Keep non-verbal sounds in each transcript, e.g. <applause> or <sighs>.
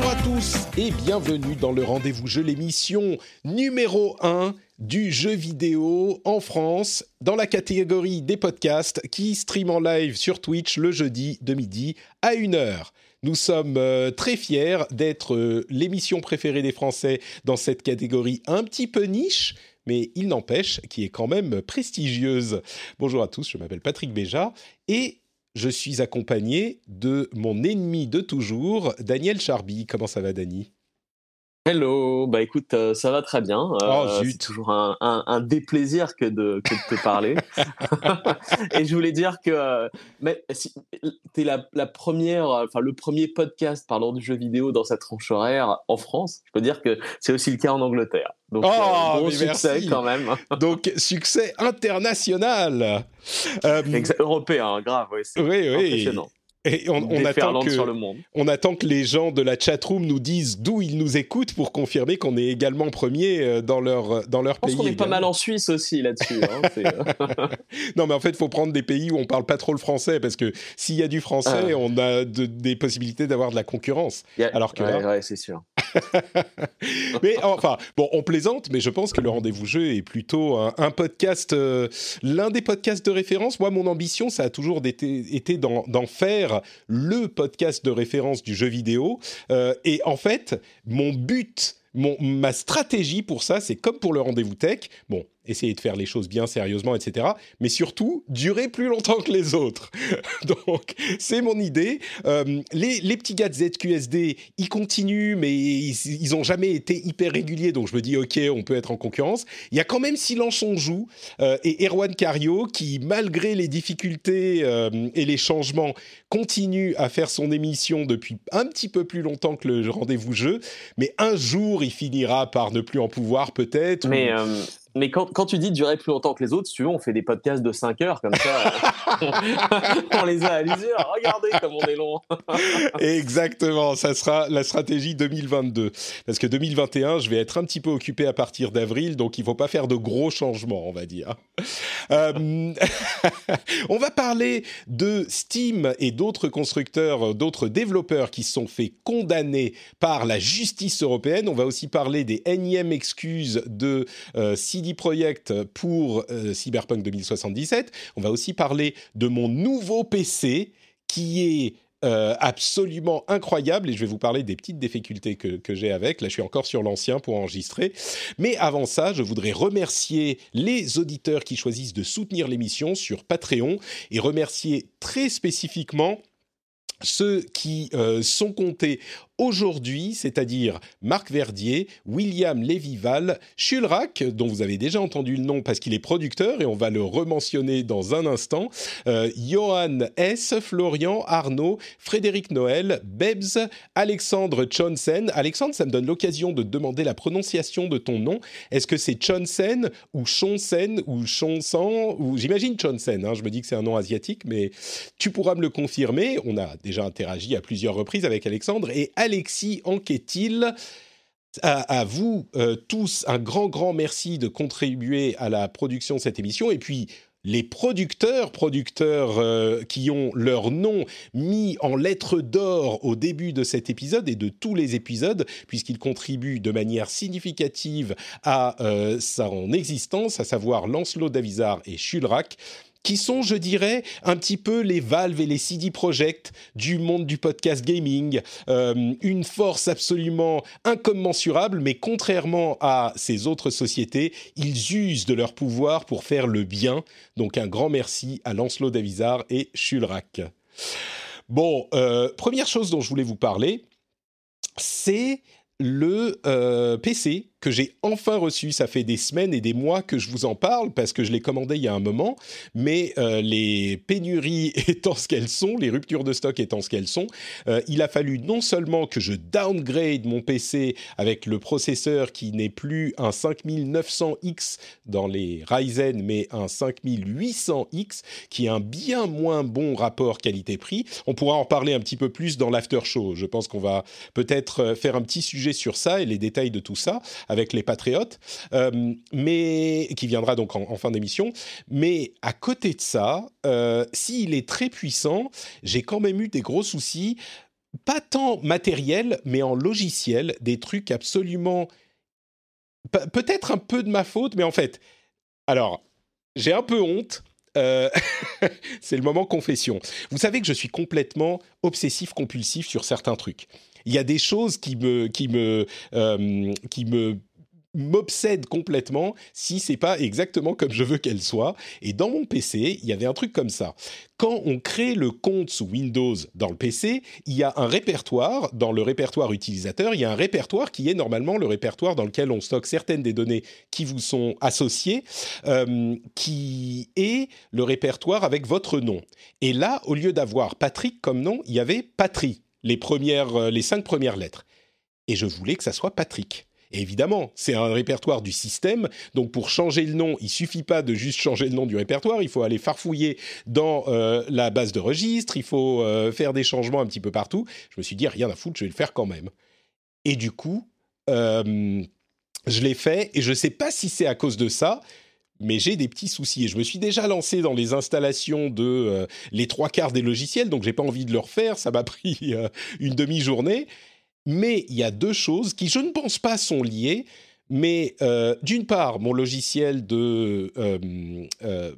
Bonjour à tous et bienvenue dans le rendez-vous jeu, l'émission numéro 1 du jeu vidéo en France dans la catégorie des podcasts qui stream en live sur Twitch le jeudi de midi à 1h. Nous sommes euh, très fiers d'être euh, l'émission préférée des Français dans cette catégorie un petit peu niche, mais il n'empêche qui est quand même prestigieuse. Bonjour à tous, je m'appelle Patrick Béja et je suis accompagné de mon ennemi de toujours, Daniel Charby. Comment ça va, Dani? Hello, bah écoute, euh, ça va très bien. Oh, Euh, c'est toujours un, un- un déplaisir que de, que de te parler. <laughs> <laughs> Et je voulais dire que euh, mais si, t'es la, la première, euh, enfin le premier podcast parlant du jeu vidéo dans sa tranche horaire en France. Je peux dire que c'est aussi le cas en Angleterre. Donc Oh, euh, bon mais succès merci. quand même. <laughs> Donc, succès international Euh, Européen, grave, c'est Oui, oui. Et on, on attend que, sur le monde. on attend que les gens de la chatroom nous disent d'où ils nous écoutent pour confirmer qu'on est également premier euh, dans leur, dans leur Je pense pays. qu'on est pas mal en Suisse aussi là-dessus. hein, <laughs> euh, Non, mais en fait, il faut prendre des pays où on parle pas trop le français, parce que s'il y a du français, Ah. on a de- des possibilités d'avoir de la concurrence. a- Alors que ouais, là- ouais, c'est sûr. <laughs> mais enfin, bon, on plaisante, mais je pense que le rendez-vous jeu est plutôt un, podcast, euh, l'un des podcasts de référence. Moi, mon ambition, ça a toujours été, d'en faire le podcast de référence du jeu vidéo. Euh, et en fait, mon but, mon, ma stratégie pour ça, c'est comme pour le rendez-vous tech. Bon, essayer de faire les choses bien sérieusement, etc. Mais surtout, durer plus longtemps que les autres. <laughs> Donc, c'est mon idée. Euh, les, les petits gars de ZQSD, ils continuent, mais ils, ils ont jamais été hyper réguliers. Donc, je me dis, OK, on peut être en concurrence. Il y a quand même Silence on joue euh, et Erwan Cario qui, malgré les difficultés euh, et les changements, continue à faire son émission depuis un petit peu plus longtemps que le rendez-vous jeu. Mais un jour, il finira par ne plus en pouvoir, peut-être. Mais, ou- mais quand, quand tu dis durer plus longtemps que les autres, si tu veux, on fait des podcasts de 5 heures comme ça. <laughs> on les a à l'usure. Regardez comme on est long. Exactement, ça sera la stratégie 2022. Parce que 2021, je vais être un petit peu occupé à partir d'avril, donc il ne faut pas faire de gros changements, on va dire. Euh, <laughs> on va parler de Steam et d'autres constructeurs, d'autres développeurs qui se sont fait condamner par la justice européenne. On va aussi parler des énièmes excuses de euh, CD Projekt pour euh, Cyberpunk 2077. On va aussi parler de mon nouveau PC qui est euh, absolument incroyable et je vais vous parler des petites difficultés que, que j'ai avec. Là, je suis encore sur l'ancien pour enregistrer. Mais avant ça, je voudrais remercier les auditeurs qui choisissent de soutenir l'émission sur Patreon et remercier très spécifiquement ceux qui euh, sont comptés aujourd'hui, c'est-à-dire Marc Verdier, William Lévival, Chulrac, dont vous avez déjà entendu le nom parce qu'il est producteur et on va le rementionner dans un instant, euh, Johan S, Florian, Arnaud, Frédéric Noël, Bebs, Alexandre Chonsen. Alexandre, ça me donne l'occasion de demander la prononciation de ton nom. Est-ce que c'est Chonsen ou Chonsen ou Chonsan ou j'imagine Chonsen, hein, je me dis que c'est un nom asiatique, mais tu pourras me le confirmer. On a déjà interagi à plusieurs reprises avec Alexandre et Alexis Anquetil. À, à vous euh, tous, un grand, grand merci de contribuer à la production de cette émission. Et puis, les producteurs, producteurs euh, qui ont leur nom mis en lettres d'or au début de cet épisode et de tous les épisodes, puisqu'ils contribuent de manière significative à euh, son existence, à savoir Lancelot Davizard et Chulrac qui sont, je dirais, un petit peu les Valve et les CD Projekt du monde du podcast gaming. Euh, une force absolument incommensurable, mais contrairement à ces autres sociétés, ils usent de leur pouvoir pour faire le bien. Donc un grand merci à Lancelot Davizard et Chulrac. Bon, euh, première chose dont je voulais vous parler, c'est le euh, PC que j'ai enfin reçu. Ça fait des semaines et des mois que je vous en parle parce que je l'ai commandé il y a un moment, mais euh, les pénuries <laughs> étant ce qu'elles sont, les ruptures de stock étant ce qu'elles sont, euh, il a fallu non seulement que je downgrade mon PC avec le processeur qui n'est plus un 5900X dans les Ryzen, mais un 5800X, qui a un bien moins bon rapport qualité-prix. On pourra en parler un petit peu plus dans l'after show. Je pense qu'on va peut-être euh, faire un petit sujet sur ça et les détails de tout ça avec les patriotes, euh, mais qui viendra donc en, fin d'émission. Mais à côté de ça, euh, s'il est très puissant, j'ai quand même eu des gros soucis, pas tant matériels, mais en logiciel, des trucs absolument peut-être un peu de ma faute, mais en fait, alors j'ai un peu honte. Euh, <laughs> c'est le moment confession. Vous savez que je suis complètement obsessif compulsif sur certains trucs. Il y a des choses qui me qui me qui me m'obsède complètement si c'est pas exactement comme je veux qu'elle soit. Et dans mon PC, il y avait un truc comme ça. Quand on crée le compte sous Windows dans le PC, il y a un répertoire. Dans le répertoire utilisateur, il y a un répertoire qui est normalement le répertoire dans lequel on stocke certaines des données qui vous sont associées, euh, qui est le répertoire avec votre nom. Et là, au lieu d'avoir Patrick comme nom, il y avait Patrie, les premières, euh, les cinq premières lettres. Et je voulais que ça soit Patrick évidemment, c'est un répertoire du système, donc pour changer le nom, il suffit pas de juste changer le nom du répertoire, il faut aller farfouiller dans euh, la base de registre, il faut euh, faire des changements un petit peu partout. Je me suis dit, rien à foutre, je vais le faire quand même. Et du coup, je l'ai fait, et je ne sais pas si c'est à cause de ça, mais j'ai des petits soucis et je me suis déjà lancé dans les installations de les trois quarts des logiciels, donc j'ai pas envie de le refaire. Ça m'a <laughs> pris une demi-journée mais il y a deux choses qui, je ne pense pas, sont liées. Mais euh, d'une part, mon logiciel de euh, euh,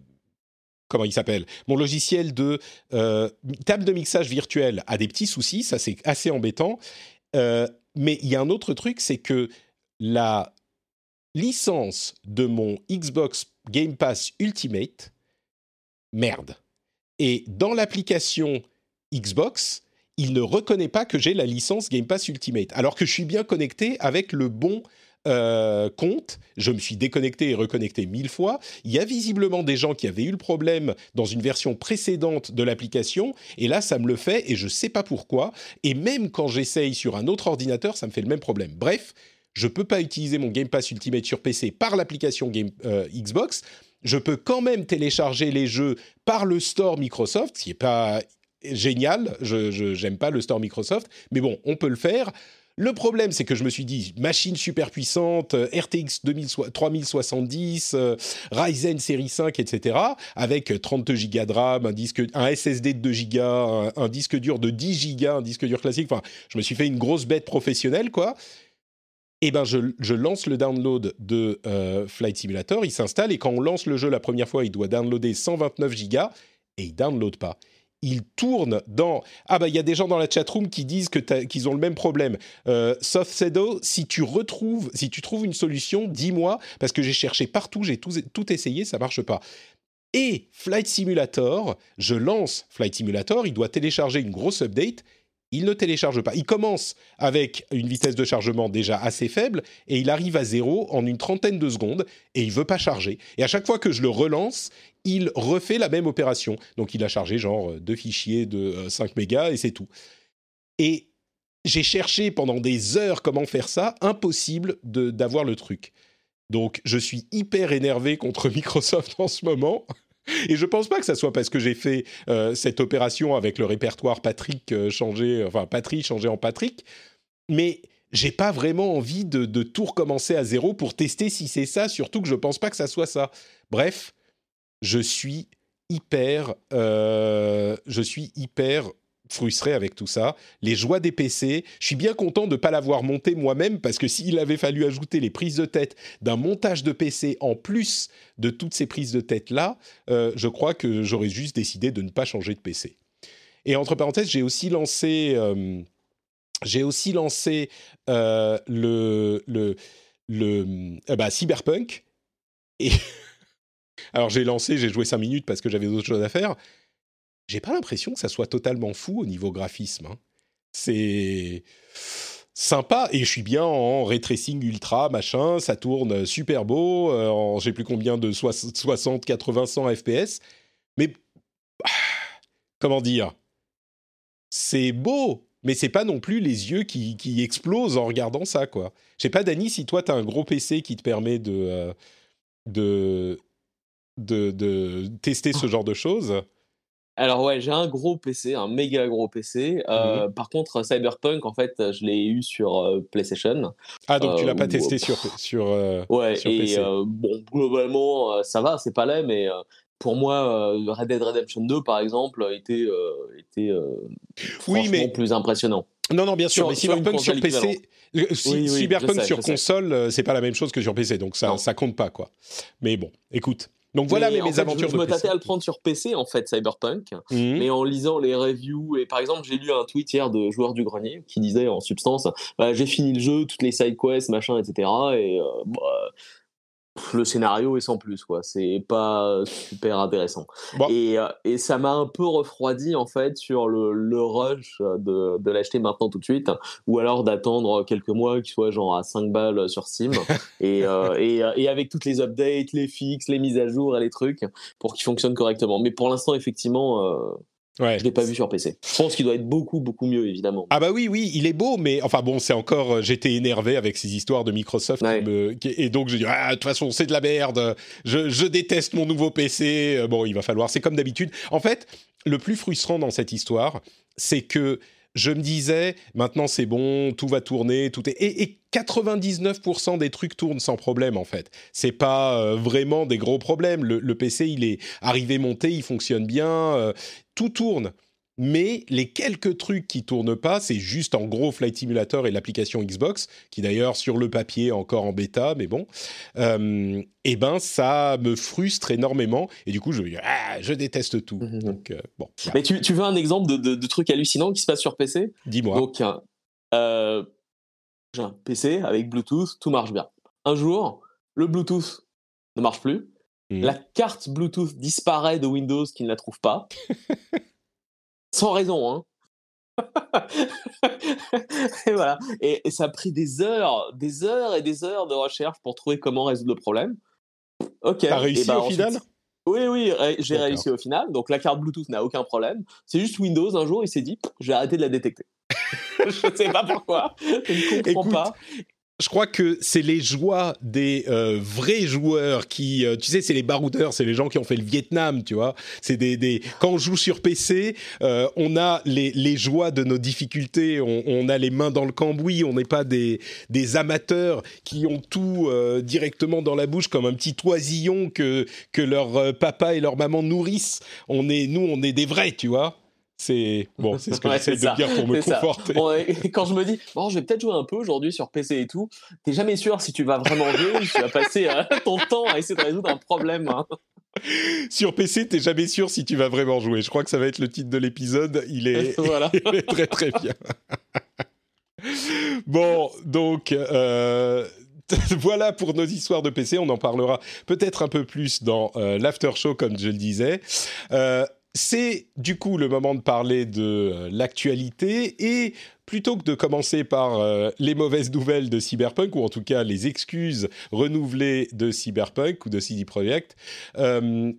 comment il s'appelle? Mon logiciel de table de mixage virtuel a des petits soucis, ça c'est assez embêtant. mais il y a un autre truc, c'est que la licence de mon Xbox Game Pass Ultimate, merde. Et dans l'application Xbox, il ne reconnaît pas que j'ai la licence Game Pass Ultimate, alors que je suis bien connecté avec le bon euh, compte. Je me suis déconnecté et reconnecté mille fois. Il y a visiblement des gens qui avaient eu le problème dans une version précédente de l'application, et là, ça me le fait, et je ne sais pas pourquoi. Et même quand j'essaye sur un autre ordinateur, ça me fait le même problème. Bref, je peux pas utiliser mon Game Pass Ultimate sur PC par l'application euh, Xbox. Je peux quand même télécharger les jeux par le store Microsoft, ce qui n'est pas génial. Je n'aime pas le store Microsoft, mais bon, on peut le faire. Le problème, c'est que je me suis dit, machine super puissante, euh, RTX 3070, euh, Ryzen série 5, etc., avec 32 Go de RAM, un, disque, un SSD de 2 Go, un, disque dur de 10 Go, un disque dur classique. Enfin, je me suis fait une grosse bête professionnelle, quoi. Eh ben, je, lance le download de euh, Flight Simulator, il s'installe, et quand on lance le jeu la première fois, il doit downloader 129 Go, et il download pas il tourne dans... Ah bah il y a des gens dans la chatroom qui disent que qu'ils ont le même problème. Euh, Softsedo, si tu retrouves, si tu trouves une solution, dis-moi, parce que j'ai cherché partout, j'ai tout, tout essayé, ça marche pas. Et Flight Simulator, je lance Flight Simulator, il doit télécharger une grosse update, il ne télécharge pas. Il commence avec une vitesse de chargement déjà assez faible et il arrive à zéro en une trentaine de secondes et il veut pas charger. Et à chaque fois que je le relance, il refait la même opération. Donc il a chargé genre euh, deux fichiers de 5 euh, mégas et c'est tout. Et j'ai cherché pendant des heures comment faire ça, impossible d'avoir le truc. Donc je suis hyper énervé contre <laughs> Microsoft en ce moment. Et je pense pas que ça soit parce que j'ai fait euh, cette opération avec le répertoire Patrick euh, changé, enfin Patrick changé en Patrick, mais j'ai pas vraiment envie de, tout recommencer à zéro pour tester si c'est ça, surtout que je pense pas que ça soit ça. Bref, je suis hyper, euh, je suis hyper frustré avec tout ça. Les joies des PC, je suis bien content de ne pas l'avoir monté moi-même parce que s'il avait fallu ajouter les prises de tête d'un montage de PC en plus de toutes ces prises de tête-là, euh, je crois que j'aurais juste décidé de ne pas changer de PC. Et entre parenthèses, j'ai aussi lancé, euh, aussi lancé euh, le, le, le bah, Cyberpunk. Et <laughs> alors j'ai lancé, j'ai joué 5 minutes parce que j'avais d'autres choses à faire j'ai pas l'impression que ça soit totalement fou au niveau graphisme. Hein. C'est sympa et je suis bien en ray tracing ultra machin ça tourne super beau euh, en j'ai plus combien de 60 80 100 fps mais ah, <sighs> comment dire? C'est beau mais c'est pas non plus les yeux qui, qui, explosent en regardant ça quoi je sais pas Dani si toi tu as un gros PC qui te permet de euh, de, de, de tester ce genre de choses alors ouais, j'ai un gros PC, un méga gros PC. Euh, mmh Par contre, Cyberpunk, en fait, je l'ai eu sur euh, PlayStation. Ah donc tu l'as pas testé sur sur ouais et bon globalement ça va, c'est pas laid, mais pour moi, Red Dead Redemption 2, par exemple, était, était oui, mais... plus impressionnant. Non, non, bien sûr, mais Cyberpunk sur PC, Cyberpunk sur console, c'est pas la même chose que sur PC, donc ça, ça compte pas, quoi. Mais bon, écoute, donc voilà mes, aventures je, je me tâtais à le prendre sur PC en fait Cyberpunk, mmh. mais en lisant les reviews et par exemple j'ai lu un tweet hier de joueur du grenier qui disait en substance bah, j'ai fini le jeu, toutes les side quests machin etc et euh, bah, le scénario est sans plus quoi. C'est pas super intéressant. Et, euh, et, ça m'a un peu refroidi en fait sur le, le rush de, de l'acheter maintenant tout de suite ou alors d'attendre quelques mois qu'il soit genre à 5 balles sur Steam. <laughs> Et, euh, et, euh, et, avec toutes les updates les fixes les mises à jour et les trucs pour qu'il fonctionne correctement. Mais pour l'instant effectivement euh, Ouais. Je l'ai pas vu sur PC. Je pense qu'il doit être beaucoup beaucoup mieux évidemment. Ah bah oui oui, il est beau mais enfin bon, c'est encore euh, j'étais énervé avec ces histoires de Microsoft et donc je dis ah de toute façon, c'est de la merde. Je, je déteste mon nouveau PC. Euh, bon, il va falloir, c'est comme d'habitude. En fait, le plus frustrant dans cette histoire, c'est que je me disais, maintenant c'est bon, tout va tourner, tout est... Et, 99% des trucs tournent sans problème en fait. C'est pas euh, vraiment des gros problèmes. Le, PC, il est arrivé monté, il fonctionne bien, euh, tout tourne mais les quelques trucs qui tournent pas, c'est juste en gros Flight Simulator et l'application Xbox, qui d'ailleurs sur le papier encore en bêta, mais bon, euh, et eh ben ça me frustre énormément et du coup je ah, je déteste tout. Mhm. Donc euh, bon. Mais tu, tu, veux un exemple de, de, trucs hallucinants qui se passent sur PC Dis-moi. Donc euh, j'ai un PC avec Bluetooth, tout marche bien. Un jour, le Bluetooth ne marche plus. Mhm. La carte Bluetooth disparaît de Windows qui ne la trouve pas. <laughs> sans raison, hein. <laughs> et voilà. Et, ça a pris des heures, des heures et des heures de recherche pour trouver comment résoudre le problème. Ok. T'as réussi bah, au final? Oui, oui, j'ai réussi au final. Donc la carte Bluetooth n'a aucun problème. C'est juste Windows, un jour, il s'est dit, je vais arrêter de la détecter. <laughs> je ne sais pas pourquoi, je ne comprends pas je crois que c'est les joies des euh, vrais joueurs qui, euh, tu sais, c'est les baroudeurs, c'est les gens qui ont fait le Vietnam, tu vois. C'est des, des, quand on joue sur PC, euh, on a les, les joies de nos difficultés, on, on a les mains dans le cambouis, on n'est pas des, des amateurs qui ont tout directement dans la bouche comme un petit oisillon que que leur papa et leur maman nourrissent. On est, nous, on est des vrais, tu vois. C'est bon, c'est ce que j'essaie de dire pour me conforter. <laughs> quand je me dis, bon, je vais peut-être jouer un peu aujourd'hui sur PC et tout, t'es jamais sûr si tu vas vraiment jouer ou si tu vas passer euh, <laughs> ton temps à essayer de résoudre un problème. Hein. Sur PC, t'es jamais sûr si tu vas vraiment jouer. Je crois que ça va être le titre de l'épisode. Il est, <laughs> voilà. il est très très bien. bon, donc. Euh, voilà pour nos histoires de PC. On en parlera peut-être un peu plus dans euh, l'after show, comme je le disais. Euh, c'est du coup le moment de parler de euh, l'actualité et plutôt que de commencer par euh, les mauvaises nouvelles de Cyberpunk ou en tout cas les excuses renouvelées de Cyberpunk ou de CD Projekt, euh,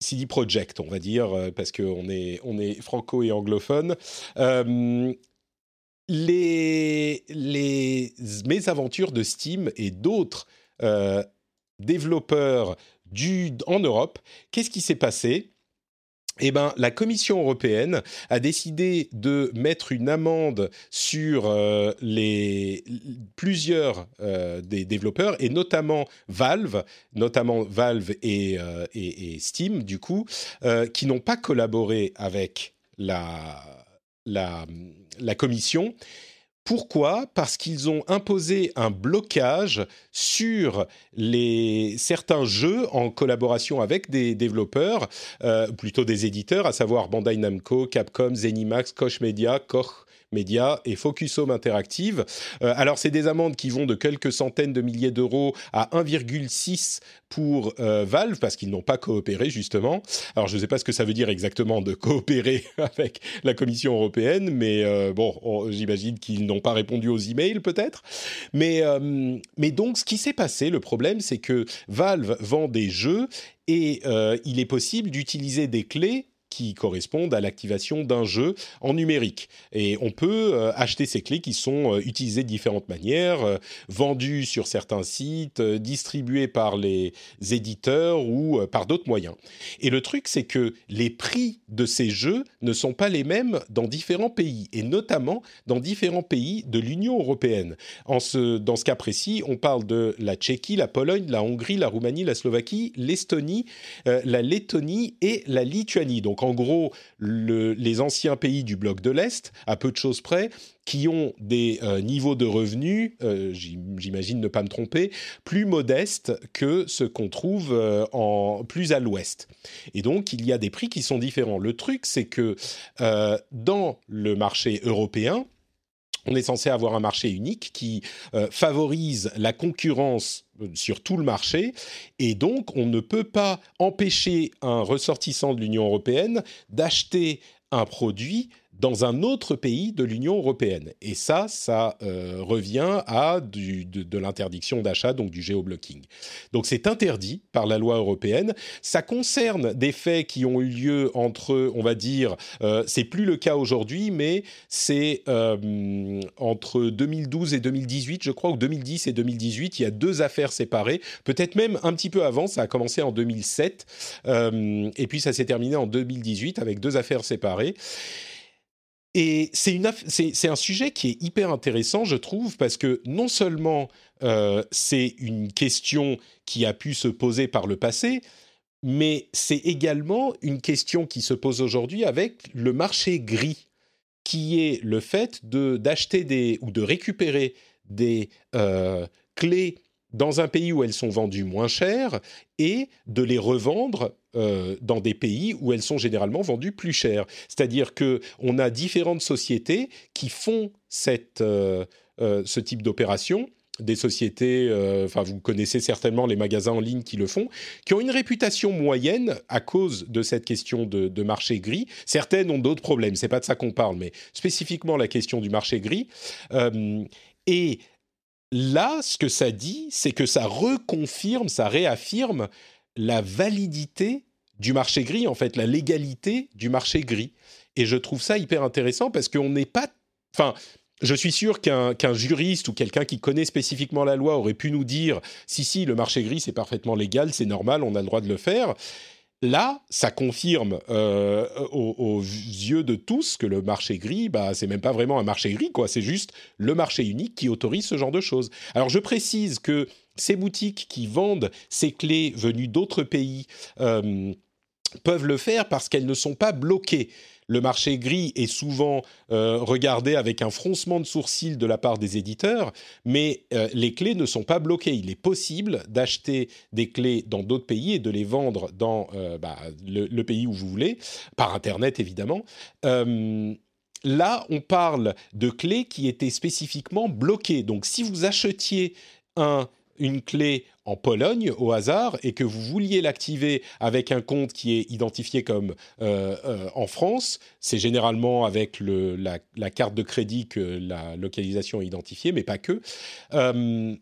CD Projekt on va dire parce qu'on est on est franco et anglophone. les, mésaventures de Steam et d'autres développeurs du, en Europe, qu'est-ce qui s'est passé? Eh ben, la Commission européenne a décidé de mettre une amende sur euh, plusieurs euh, des développeurs et notamment Valve, notamment Valve et, euh, Steam du coup, qui n'ont pas collaboré avec la Commission pourquoi? Parce qu'ils ont imposé un blocage sur les, certains jeux en collaboration avec des développeurs, euh, plutôt des éditeurs, à savoir Bandai Namco, Capcom, Zenimax, Koch Media, Koch Media et Focus Home Interactive. alors, c'est des amendes qui vont de quelques centaines de milliers d'euros à 1,6 pour Valve parce qu'ils n'ont pas coopéré justement. Alors, je ne sais pas ce que ça veut dire exactement de coopérer <laughs> avec la Commission européenne, mais bon, j'imagine qu'ils n'ont pas répondu aux emails peut-être. Mais, mais donc, ce qui s'est passé, le problème, c'est que Valve vend des jeux et euh, il est possible d'utiliser des clés qui correspondent à l'activation d'un jeu en numérique. Et on peut euh, acheter ces clés qui sont euh, utilisées de différentes manières, euh, vendues sur certains sites, distribuées par les éditeurs ou par d'autres moyens. Et le truc, c'est que les prix de ces jeux ne sont pas les mêmes dans différents pays, et notamment dans différents pays de l'Union européenne. En ce, dans ce cas précis, on parle de la Tchéquie, la Pologne, la Hongrie, la Roumanie, la Slovaquie, l'Estonie, la Lettonie et la Lituanie. Donc en gros les anciens pays du bloc de l'Est, à peu de choses près, qui ont des euh, niveaux de revenus, euh, j'imagine ne pas me tromper, plus modestes que ce qu'on trouve euh, en plus à l'ouest. Et donc il y a des prix qui sont différents. Le truc, c'est que dans le marché européen, on est censé avoir un marché unique qui favorise la concurrence sur tout le marché, et donc on ne peut pas empêcher un ressortissant de l'Union européenne d'acheter un produit dans un autre pays de l'Union européenne. Et ça, ça euh, revient à de, l'interdiction d'achat, donc du géoblocking. Donc c'est interdit par la loi européenne. Ça concerne des faits qui ont eu lieu entre, on va dire, euh, c'est plus le cas aujourd'hui, mais c'est euh, entre 2012 et 2018, je crois, ou 2010 et 2018, il y a deux affaires séparées, peut-être même un petit peu avant, ça a commencé en 2007, et puis ça s'est terminé en 2018 avec deux affaires séparées. Et c'est un sujet qui est hyper intéressant, je trouve, parce que non seulement euh, c'est une question qui a pu se poser par le passé, mais c'est également une question qui se pose aujourd'hui avec le marché gris, qui est le fait d'acheter des ou de récupérer des euh, clés dans un pays où elles sont vendues moins cher et de les revendre euh, dans des pays où elles sont généralement vendues plus cher. C'est-à-dire que on a différentes sociétés qui font cette, euh, euh, ce type d'opération des sociétés, enfin vous connaissez certainement les magasins en ligne qui le font, qui ont une réputation moyenne à cause de cette question de, de marché gris. Certaines ont d'autres problèmes, c'est pas de ça qu'on parle, mais spécifiquement la question du marché gris. et Là, ce que ça dit, c'est que ça reconfirme, ça réaffirme la validité du marché gris, en fait, la légalité du marché gris. Et je trouve ça hyper intéressant parce qu'on n'est pas... Enfin, je suis sûr qu'un juriste ou quelqu'un qui connaît spécifiquement la loi aurait pu nous dire si si le marché gris c'est parfaitement légal, c'est normal, on a le droit de le faire. Là, ça confirme euh, aux, yeux de tous que le marché gris, bah, c'est même pas vraiment un marché gris, quoi. C'est juste le marché unique qui autorise ce genre de choses. Alors, je précise que ces boutiques qui vendent ces clés venues d'autres pays euh, peuvent le faire parce qu'elles ne sont pas bloquées le marché gris est souvent euh, regardé avec un froncement de sourcils de la part des éditeurs, mais euh, les clés ne sont pas bloquées. Il est possible d'acheter des clés dans d'autres pays et de les vendre dans euh, bah, le, pays où vous voulez, par Internet évidemment. Là, on parle de clés qui étaient spécifiquement bloquées. Donc, si vous achetiez un une clé en Pologne au hasard et que vous vouliez l'activer avec un compte qui est identifié comme euh, euh, en France, c'est généralement avec la, carte de crédit que la localisation est identifiée, mais pas que. Euh,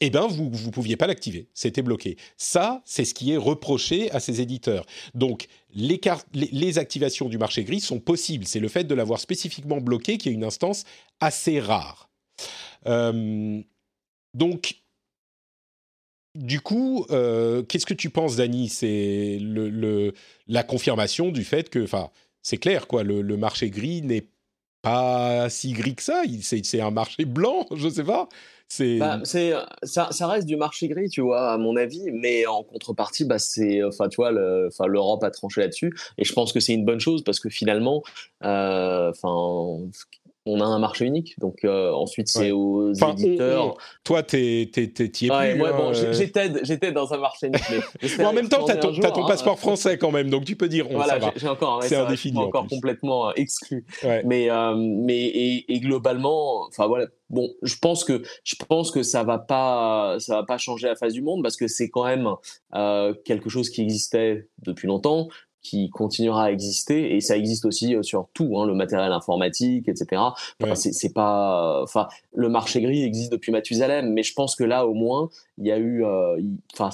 eh bien, vous ne pouviez pas l'activer, c'était bloqué. Ça, c'est ce qui est reproché à ces éditeurs. Donc, les, les, les activations du marché gris sont possibles. C'est le fait de l'avoir spécifiquement bloqué qui est une instance assez rare. donc, du coup, euh, qu'est-ce que tu penses, Dani C'est le, la confirmation du fait que, enfin, c'est clair, quoi. Le, marché gris n'est pas si gris que ça. C'est un marché blanc, <laughs> je sais pas. C'est bah, ça, ça, reste du marché gris, tu vois, à mon avis, mais en contrepartie, bah, c'est, enfin, tu vois, l'Europe a tranché là-dessus, et je pense que c'est une bonne chose parce que finalement, euh, enfin, on a un marché unique. Donc ensuite, c'est aux éditeurs. Toi, t'es, t'es, t'es, es ouais, plus. bon, j'étais, j'étais dans un marché unique. Mais, en même temps, t'as ton, as ton hein. passeport français quand même, donc tu peux dire. On, voilà, j'ai, encore. c'est indéfini. encore complètement exclu. Mais, mais et, et globalement, enfin voilà bon, je pense que je pense que ça va pas ça va pas changer la face du monde parce que c'est quand même euh, quelque chose qui existait depuis longtemps qui continuera à exister. Et ça existe aussi euh, sur tout hein, le matériel informatique etc enfin, c'est pas enfin le marché gris existe depuis Mathusalem mais je pense que là au moins il y a eu euh, enfin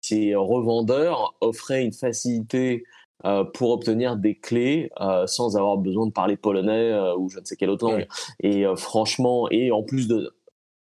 ces revendeurs offraient une facilité euh, pour obtenir des clés euh, sans avoir besoin de parler polonais ou je ne sais quelle autre langue. Et franchement, et en plus de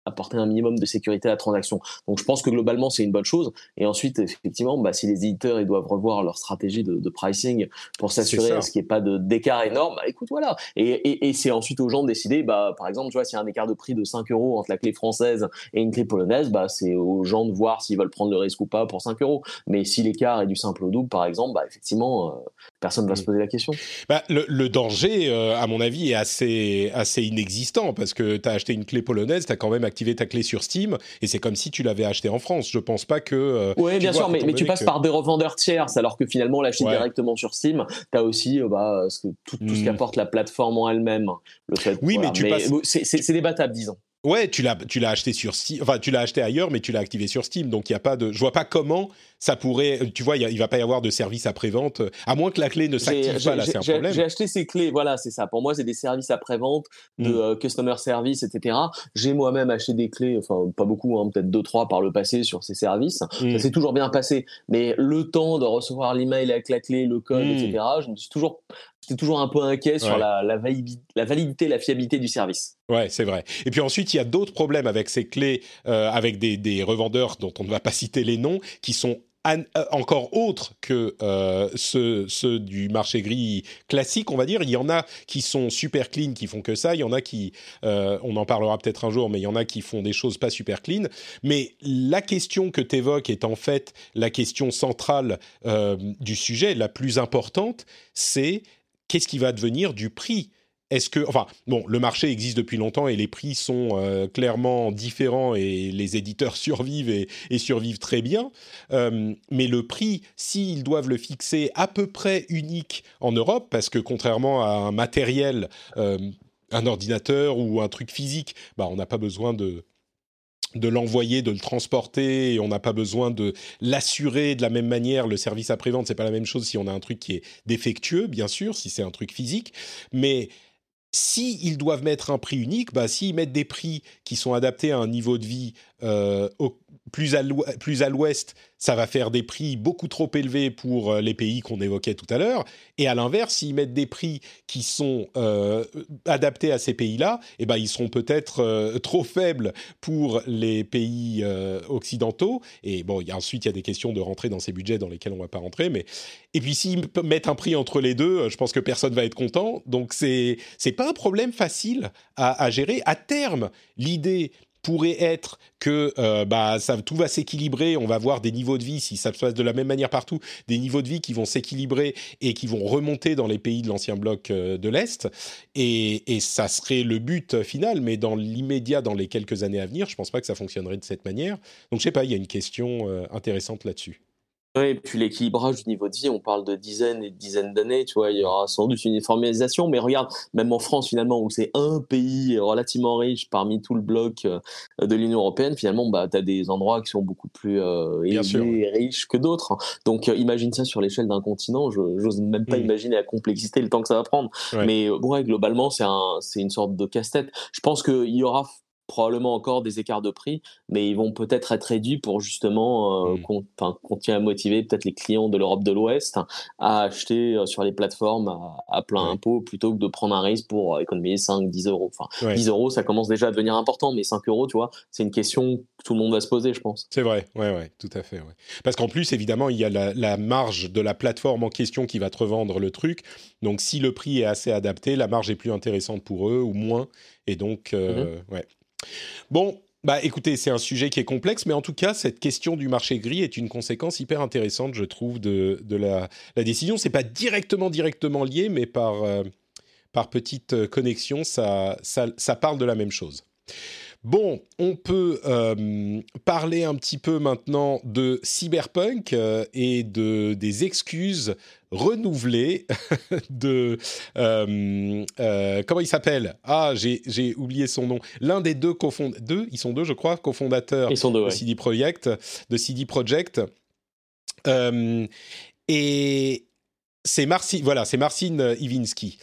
apporter un minimum de sécurité à la transaction. Donc je pense que globalement c'est une bonne chose. Et ensuite effectivement, bah, si les éditeurs ils doivent revoir leur stratégie de, de pricing pour s'assurer à ce qu'il n'y ait pas d'écart énorme, bah, écoute voilà. Et, et, et c'est ensuite aux gens de décider, bah, par exemple, tu vois, s'il y a un écart de prix de 5 euros entre la clé française et une clé polonaise, bah, c'est aux gens de voir s'ils veulent prendre le risque ou pas pour 5 euros. Mais si l'écart est du simple au double, par exemple, bah, effectivement, euh, personne ne va se mm. poser la question. Bah, le, le danger, euh, à mon avis, est assez, assez inexistant parce que tu as acheté une clé polonaise, tu as quand même activé ta clé sur Steam et c'est comme si tu l'avais acheté en France. Je pense pas que. Euh, oui, bien sûr, mais, mais tu passes par des revendeurs tierces alors que finalement l'acheter directement sur Steam, tu as aussi euh, bah, ce que, tout, tout ce mm. qu'apporte la plateforme en elle-même. Le fait, oui, mais tu passes... C'est débattable, disons. Ouais, tu l'as, tu l'as acheté sur Steam, enfin tu l'as acheté ailleurs, mais tu l'as activé sur Steam, donc il y a pas de, je vois pas comment ça pourrait, tu vois, il, va pas y avoir de service après-vente, à moins que la clé ne s'active pas, là c'est un problème. J'ai acheté ces clés, voilà, c'est ça. Pour moi, c'est des services après-vente, de mm. euh, customer service, etc. J'ai moi-même acheté des clés, enfin pas beaucoup, hein, peut-être deux trois par le passé sur ces services. Mm. Ça s'est toujours bien passé, mais le temps de recevoir l'email avec la clé, le code, mm. etc. Je me suis toujours j'étais toujours un peu inquiet sur la, la, validité, la fiabilité du service. Ouais, c'est vrai. Et puis ensuite, il y a d'autres problèmes avec ces clés, euh, avec des, des, revendeurs dont on ne va pas citer les noms, qui sont euh, encore autres que euh, ceux, ceux, du marché gris classique, on va dire. Il y en a qui sont super clean, qui font que ça. Il y en a qui, euh, on en parlera peut-être un jour, mais il y en a qui font des choses pas super clean. Mais la question que tu évoques est en fait la question centrale euh, du sujet, la plus importante, c'est qu'est-ce qui va devenir du prix? Est-ce que, enfin, bon, le marché existe depuis longtemps et les prix sont euh, clairement différents et les éditeurs <laughs> survivent et, survivent très bien. Euh, mais le prix, s'ils doivent le fixer à peu près unique en Europe, parce que contrairement à un matériel, euh, un ordinateur ou un truc physique, bah, on n'a pas besoin de de l'envoyer, de le transporter, on n'a pas besoin de l'assurer de la même manière. Le service après-vente, c'est pas la même chose si on a un truc qui est défectueux, bien sûr, si c'est un truc physique, mais S'ils doivent mettre un prix unique, bah, s'ils mettent des prix qui sont adaptés à un niveau de vie euh, plus à l'ouest, ça va faire des prix beaucoup trop élevés pour euh, les pays qu'on évoquait tout à l'heure. Et à l'inverse, s'ils mettent des prix qui sont euh, adaptés à ces pays-là, eh ben, ils seront peut-être trop faibles pour les pays occidentaux. Et bon, ensuite, il y a des questions de rentrer dans ces budgets dans lesquels on ne va pas rentrer. Mais... Et puis, s'ils mettent un prix entre les deux, je pense que personne va être content. Donc, c'est n'est pas un problème facile à gérer. À terme, l'idée pourrait être que euh, bah ça tout va s'équilibrer, on va voir des niveaux de vie si ça se passe de la même manière partout, des niveaux de vie qui vont s'équilibrer et qui vont remonter dans les pays de l'ancien bloc euh, de l'est et, ça serait le but final mais dans l'immédiat dans les quelques années à venir, je pense pas que ça fonctionnerait de cette manière. Donc je sais pas, il y a une question euh, intéressante là-dessus. Oui, et puis l'équilibrage du niveau de vie, on parle de dizaines et dizaines d'années, tu vois, il y aura sans doute une uniformisation, mais regarde, même en France finalement, où c'est un pays relativement riche parmi tout le bloc euh, de l'Union Européenne, finalement, bah, tu as des endroits qui sont beaucoup plus euh, élevés et riches que d'autres. Donc euh, imagine ça sur l'échelle d'un continent, je j'ose même pas mmh. imaginer la complexité, le temps que ça va prendre. Mais ouais, globalement, c'est un, une sorte de casse-tête. Je pense qu'il y aura probablement encore des écarts de prix, mais ils vont peut-être être réduits pour justement euh, mmh. continuer à motiver peut-être les clients de l'Europe de l'Ouest à acheter euh, sur les plateformes à, plein impôt plutôt que de prendre un risque pour euh, économiser 5, 10 euros. Enfin, 10 euros, ça commence déjà à devenir important, mais 5 euros, tu vois, c'est une question que tout le monde va se poser, je pense. C'est vrai, ouais, ouais, tout à fait. Ouais. Parce qu'en plus, évidemment, il y a la, marge de la plateforme en question qui va te revendre le truc. Donc, si le prix est assez adapté, la marge est plus intéressante pour eux ou moins. Et donc, mmh ouais. Bon, bah écoutez, c'est un sujet qui est complexe, mais en tout cas, cette question du marché gris est une conséquence hyper intéressante, je trouve, de, la, la décision. C'est pas directement, directement lié, mais par, euh, par petite connexion, ça, ça, ça parle de la même chose. Bon, on peut euh, parler un petit peu maintenant de cyberpunk euh, et de des excuses renouvelées <laughs> de euh, comment il s'appelle? Ah, j'ai oublié son nom. L'un des deux cofondateurs, deux, ils sont deux, je crois, cofondateurs de CD Projekt, de CD Projekt. et c'est Marcin, voilà, c'est Marcin Iwinski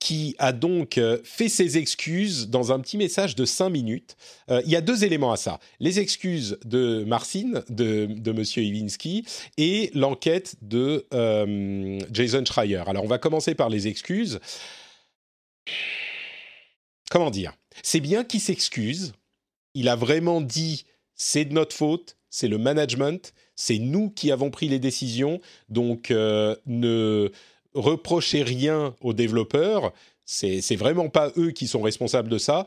qui a donc euh, fait ses excuses dans un petit message de 5 minutes. Euh, il y a deux éléments à ça. Les excuses de Marcin, de, de M. Iwinski, et l'enquête de euh, Jason Schreier. Alors, on va commencer par les excuses. Comment dire? C'est bien qu'il s'excuse. Il a vraiment dit c'est de notre faute, c'est le management, c'est nous qui avons pris les décisions, donc ne reprocher rien aux développeurs. C'est vraiment pas eux qui sont responsables de ça.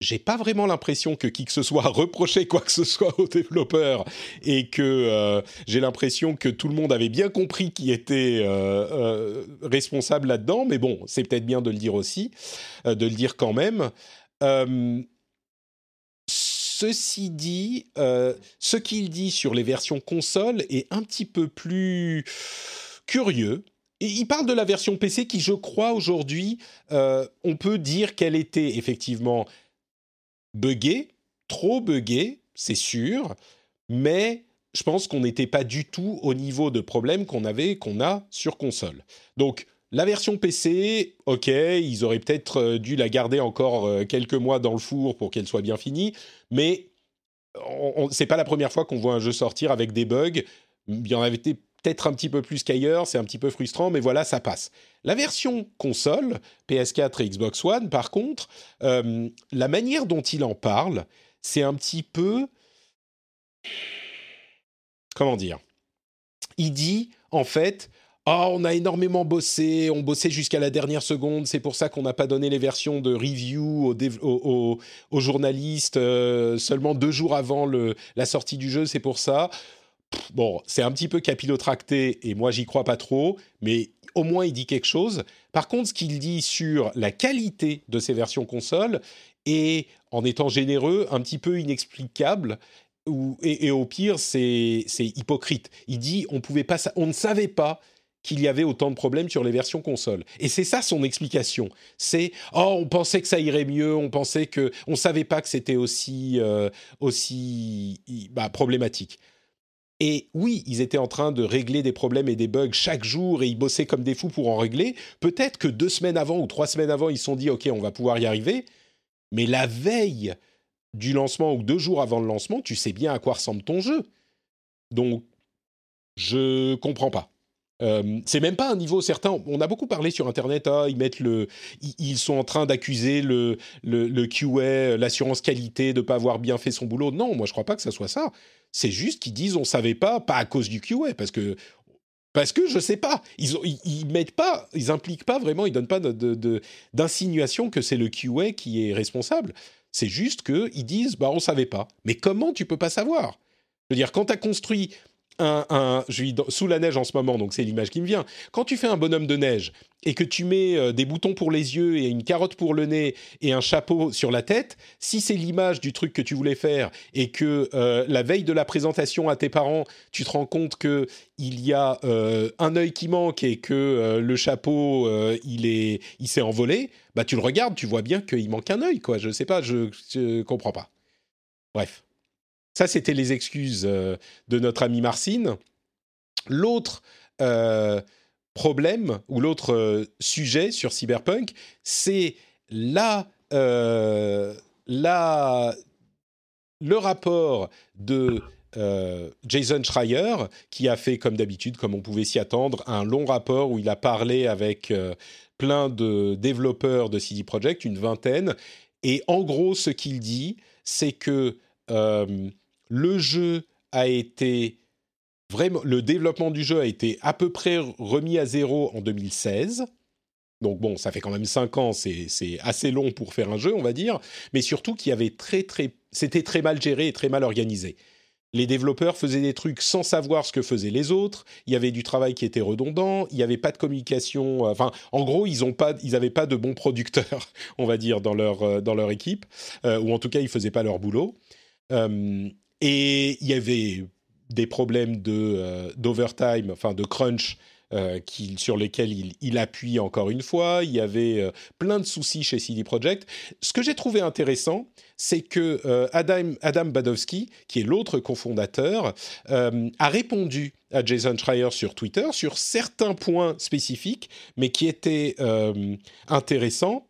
J'ai pas vraiment l'impression que qui que ce soit reproché quoi que ce soit aux développeurs et que euh, j'ai l'impression que tout le monde avait bien compris qui était euh, euh, responsable là-dedans. Mais bon, c'est peut-être bien de le dire aussi, de le dire quand même. Ceci dit, ce qu'il dit sur les versions console est un petit peu plus curieux il parle de la version PC qui, je crois, aujourd'hui, euh, on peut dire qu'elle était effectivement buggée, trop buggée, c'est sûr, mais je pense qu'on n'était pas du tout au niveau de problème qu'on avait, qu'on a sur console. Donc, la version PC, ok, ils auraient peut-être euh, dû la garder encore euh, quelques mois dans le four pour qu'elle soit bien finie, mais c'est pas la première fois qu'on voit un jeu sortir avec des bugs. Il y en avait peut-être un petit peu plus qu'ailleurs, c'est un petit peu frustrant, mais voilà, ça passe. La version console, PS4 et Xbox One, par contre, euh, la manière dont il en parle, c'est un petit peu... Comment dire Il dit, en fait, oh, on a énormément bossé, on bossait jusqu'à la dernière seconde, c'est pour ça qu'on n'a pas donné les versions de review aux, journalistes euh, seulement deux jours avant la sortie du jeu, c'est pour ça bon, c'est un petit peu capillotracté et moi j'y crois pas trop, mais au moins il dit quelque chose. Par contre, ce qu'il dit sur la qualité de ces versions console est, en étant généreux, un petit peu inexplicable. et, au pire, c'est hypocrite. Il dit on pouvait pas, on ne savait pas qu'il y avait autant de problèmes sur les versions console. Et c'est ça son explication. C'est oh on pensait que ça irait mieux, on pensait que on savait pas que c'était aussi euh, aussi bah, problématique. Et oui, ils étaient en train de régler des problèmes et des bugs chaque jour et ils bossaient comme des fous pour en régler. Peut-être que deux semaines avant ou trois semaines avant, ils se sont dit, OK, on va pouvoir y arriver. Mais la veille du lancement ou deux jours avant le lancement, tu sais bien à quoi ressemble ton jeu. Donc, je comprends pas. Euh, c'est même pas un niveau certain. On a beaucoup parlé sur Internet. Ah, ils mettent le, ils, sont en train d'accuser le, le, QA, l'assurance qualité de pas avoir bien fait son boulot. Non, moi je crois pas que ça soit ça. C'est juste qu'ils disent on savait pas, pas à cause du QA, parce que parce que je sais pas, ils, ils, mettent pas, ils pas vraiment, ils donnent pas d'insinuation de, que c'est le QA qui est responsable. C'est juste que ils disent bah on savait pas. Mais comment tu peux pas savoir? Je veux dire, quand tu as construit un, je suis sous la neige en ce moment, donc c'est l'image qui me vient. Quand tu fais un bonhomme de neige et que tu mets euh, des boutons pour les yeux et une carotte pour le nez et un chapeau sur la tête, si c'est l'image du truc que tu voulais faire et que euh, la veille de la présentation à tes parents, tu te rends compte que il y a euh, un œil qui manque et que le chapeau il est, il s'est envolé, bah tu le regardes, tu vois bien qu'il manque un œil, quoi. Je sais pas, je, je comprends pas. Bref. Ça, c'était les excuses euh, de notre ami Marcine. L'autre euh, problème ou l'autre euh, sujet sur Cyberpunk, c'est la, la, le rapport de Jason Schreier, qui a fait, comme d'habitude, comme on pouvait s'y attendre, un long rapport où il a parlé avec plein de développeurs de CD Projekt, une vingtaine. Et en gros, ce qu'il dit, c'est que le jeu a été vraiment, le développement du jeu a été à peu près remis à zéro en 2016. Donc bon, ça fait quand même cinq ans, c'est assez long pour faire un jeu, on va dire, mais surtout qu'il avait très très, c'était très mal géré et très mal organisé. les développeurs faisaient des trucs sans savoir ce que faisaient les autres. Il y avait du travail qui était redondant. Il n'y avait pas de communication. Euh, enfin, en gros, ils ont pas, ils n'avaient pas de bons producteurs, <laughs> on va dire, dans leur euh, dans leur équipe, euh, ou en tout cas, ils faisaient pas leur boulot. Et il y avait des problèmes de d'overtime, enfin de crunch euh, sur lesquels il, appuie encore une fois. Il y avait euh, plein de soucis chez CD Projekt. Ce que j'ai trouvé intéressant, c'est que euh, Adam, Adam Badowski, qui est l'autre cofondateur, a répondu à Jason Schreier sur Twitter sur certains points spécifiques, mais qui étaient intéressants.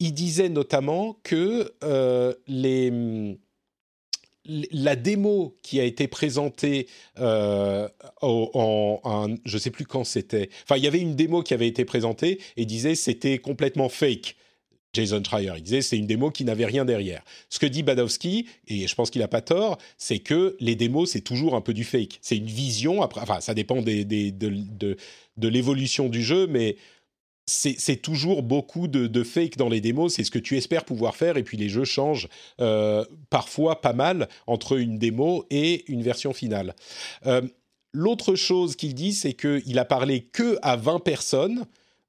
Il disait notamment que les la démo qui a été présentée euh, en, je ne sais plus quand c'était. Enfin, il y avait une démo qui avait été présentée et disait c'était complètement fake. Jason Schreier, il disait c'est une démo qui n'avait rien derrière. Ce que dit Badowski, et je pense qu'il n'a pas tort, c'est que les démos c'est toujours un peu du fake. C'est une vision. Après, enfin, ça dépend de l'évolution du jeu, mais c'est toujours beaucoup de, fake dans les démos, c'est ce que tu espères pouvoir faire, et puis les jeux changent euh, parfois pas mal entre une démo et une version finale. Euh, l'autre chose qu'il dit, c'est qu'il a parlé que à 20 personnes,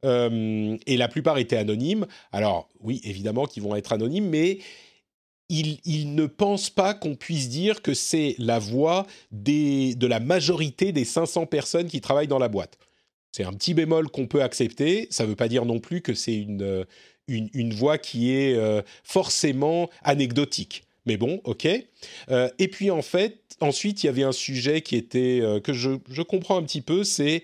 euh, et la plupart étaient anonymes. Alors oui, évidemment qu'ils vont être anonymes, mais il, ne pense pas qu'on puisse dire que c'est la voix de la majorité des 500 personnes qui travaillent dans la boîte. C'est un petit bémol qu'on peut accepter. Ça ne veut pas dire non plus que c'est une, euh, une, voix qui est euh, forcément anecdotique. Mais bon, ok. Euh, et puis en fait, ensuite, il y avait un sujet qui était que je, je, comprends un petit peu, c'est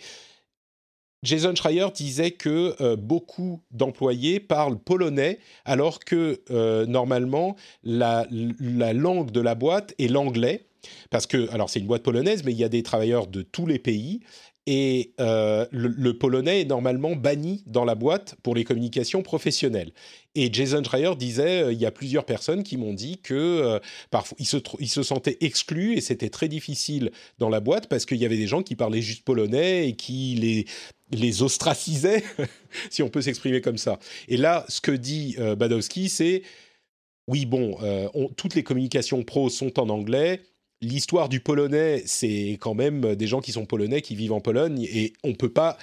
Jason Schreier disait que beaucoup d'employés parlent polonais, alors que normalement la, la, langue de la boîte est l'anglais. Parce que, alors c'est une boîte polonaise, mais il y a des travailleurs de tous les pays, et euh, le, polonais est normalement banni dans la boîte pour les communications professionnelles. Et Jason Schreier disait, euh, il y a plusieurs personnes qui m'ont dit que euh, parfois ils se, sentaient exclus et c'était très difficile dans la boîte parce qu'il y avait des gens qui parlaient juste polonais et qui les les ostracisaient, <laughs> si on peut s'exprimer comme ça. Et là, ce que dit Badowski, c'est oui, bon, toutes les communications pro sont en anglais l'histoire du polonais, c'est quand même des gens qui sont polonais, qui vivent en Pologne, et on ne peut pas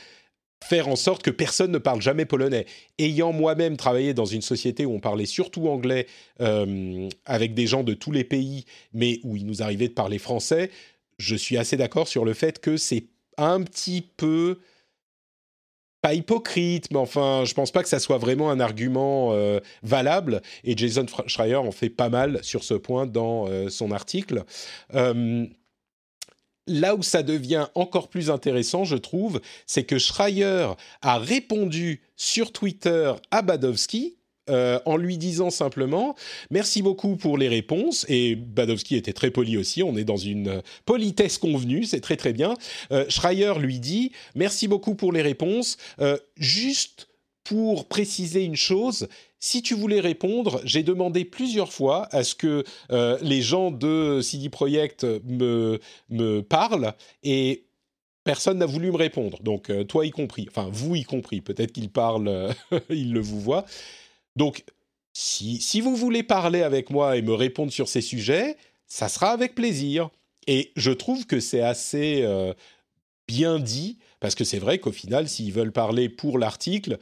faire en sorte que personne ne parle jamais polonais. Ayant moi-même travaillé dans une société où on parlait surtout anglais, euh, avec des gens de tous les pays, mais où il nous arrivait de parler français, je suis assez d'accord sur le fait que c'est un petit peu pas hypocrite, mais enfin, je pense pas que ça soit vraiment un argument euh, valable. Et Jason Schreier en fait pas mal sur ce point dans euh, son article. Euh, là où ça devient encore plus intéressant, je trouve, c'est que Schreier a répondu sur Twitter à Badowski, euh, en lui disant simplement merci beaucoup pour les réponses. Et Badowski était très poli aussi. On est dans une politesse convenue. C'est très très bien. Euh, Schreier lui dit merci beaucoup pour les réponses. Euh, juste pour préciser une chose si tu voulais répondre, j'ai demandé plusieurs fois à ce que les gens de CD Projekt me, parlent et personne n'a voulu me répondre. Donc, toi y compris, enfin, vous y compris, peut-être qu'il parle, <laughs> il le vous voit. Donc, si, si vous voulez parler avec moi et me répondre sur ces sujets, ça sera avec plaisir. Et je trouve que c'est assez euh, bien dit, parce que c'est vrai qu'au final, s'ils veulent parler pour l'article,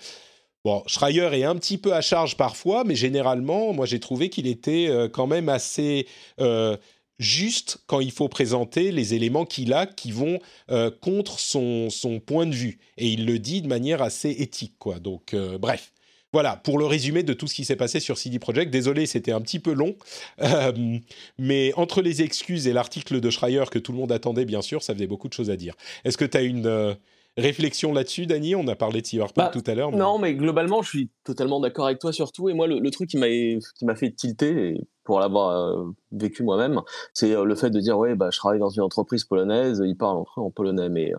bon, Schreier est un petit peu à charge parfois, mais généralement, moi j'ai trouvé qu'il était euh, quand même assez euh, juste quand il faut présenter les éléments qu'il a qui vont contre son, son, point de vue. Et il le dit de manière assez éthique, quoi. Donc, bref. Voilà, pour le résumé de tout ce qui s'est passé sur CD Projekt. Désolé, c'était un petit peu long, <laughs> euh, mais entre les excuses et l'article de Schreier que tout le monde attendait, bien sûr, ça faisait beaucoup de choses à dire. Est-ce que tu as une euh, réflexion là-dessus, Dani On a parlé de Cyberpunk bah, tout à l'heure. Non, mais globalement, je suis totalement d'accord avec toi sur tout. Et moi, le, truc qui m'a fait tilter, pour l'avoir euh, vécu moi-même, c'est le fait de dire ouais, bah, je travaille dans une entreprise polonaise, ils parlent entre eux en polonais, mais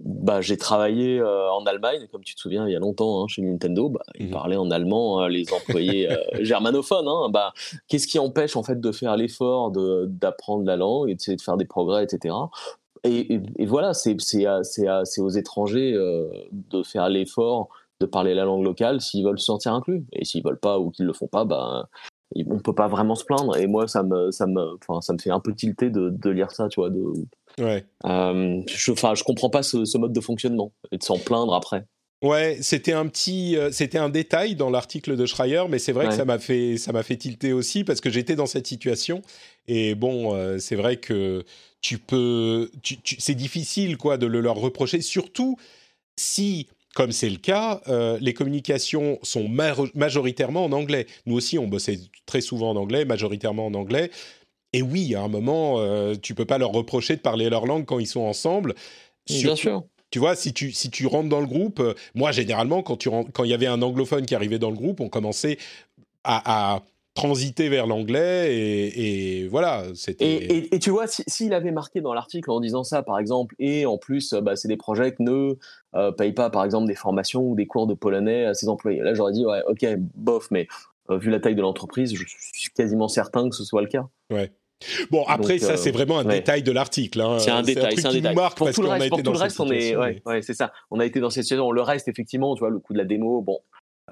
bah, j'ai travaillé euh, en Allemagne, comme tu te souviens, il y a longtemps, hein, chez Nintendo. Bah, Ils mmh parlaient en allemand, hein, les employés euh, <laughs> germanophones. Hein, bah, Qu'est-ce qui empêche en fait de faire l'effort d'apprendre la langue et de faire des progrès, etc. Et, et, voilà, c'est aux étrangers euh, de faire l'effort de parler la langue locale s'ils veulent se sentir inclus. Et s'ils veulent pas ou qu'ils le font pas, bah, on peut pas vraiment se plaindre. Et moi, ça me, ça me, enfin, ça me fait un peu tilter de, de lire ça, tu vois. De, ouais. Euh, je, je comprends pas ce, ce, mode de fonctionnement et de s'en plaindre après. Ouais, c'était un petit, euh, c'était un détail dans l'article de Schreier, mais c'est vrai ouais. que ça m'a fait, ça m'a fait tilter aussi parce que j'étais dans cette situation. Et bon, euh, c'est vrai que tu peux, tu, tu, c'est difficile quoi de le leur reprocher, surtout si comme c'est le cas, euh, les communications sont ma majoritairement en anglais. Nous aussi, on bossait très souvent en anglais, majoritairement en anglais. Et oui, à un moment, euh, tu peux pas leur reprocher de parler leur langue quand ils sont ensemble. Surtout, Bien sûr. Tu vois, si tu, si tu rentres dans le groupe, euh, moi, généralement, quand il quand y avait un anglophone qui arrivait dans le groupe, on commençait à, à transiter vers l'anglais et, et, voilà. Et, et, et, tu vois, s'il si, avait marqué dans l'article en disant ça, par exemple, et en plus, bah, c'est des projets qui ne euh, payent pas, par exemple, des formations ou des cours de polonais à ses employés. Là, j'aurais dit, ouais, ok, bof, mais euh, vu la taille de l'entreprise, je suis quasiment certain que ce soit le cas. Ouais. Bon, après, Donc, ça, euh, c'est vraiment un ouais. détail de l'article. Hein. C'est un détail, c'est un, détail. Marque pour tout le reste, pour tout le reste on est, ouais, ouais c'est ça. On a été dans cette situation. Le reste, effectivement, tu vois, le coup de la démo, bon,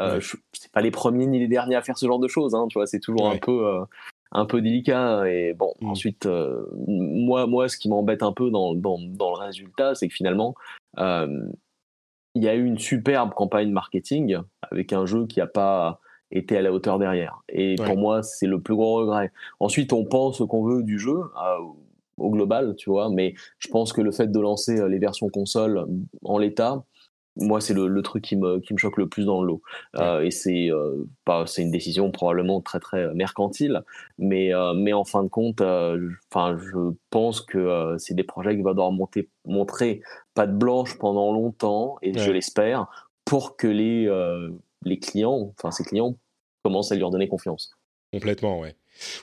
euh, ouais. c'est pas les premiers ni les derniers à faire ce genre de choses, hein, tu vois, c'est toujours ouais. un peu euh, un peu délicat et bon mmh. ensuite euh, moi moi ce qui m'embête un peu dans, dans, dans le résultat c'est que finalement il y a eu une superbe campagne marketing avec un jeu qui a pas été à la hauteur derrière et ouais. pour moi c'est le plus gros regret ensuite on pense ce qu'on veut du jeu au global tu vois mais je pense que le fait de lancer les versions console en l'état moi, c'est le, le, truc qui me, qui me choque le plus dans le lot. Euh, et c'est euh, c'est une décision probablement très très mercantile, mais euh, mais en fin de compte, euh, enfin, je pense que euh, c'est des projets qui vont devoir monter, montrer pas de blanche pendant longtemps, et ouais. je l'espère, pour que les les clients, enfin ces clients, commencent à lui redonner confiance. Complètement, ouais.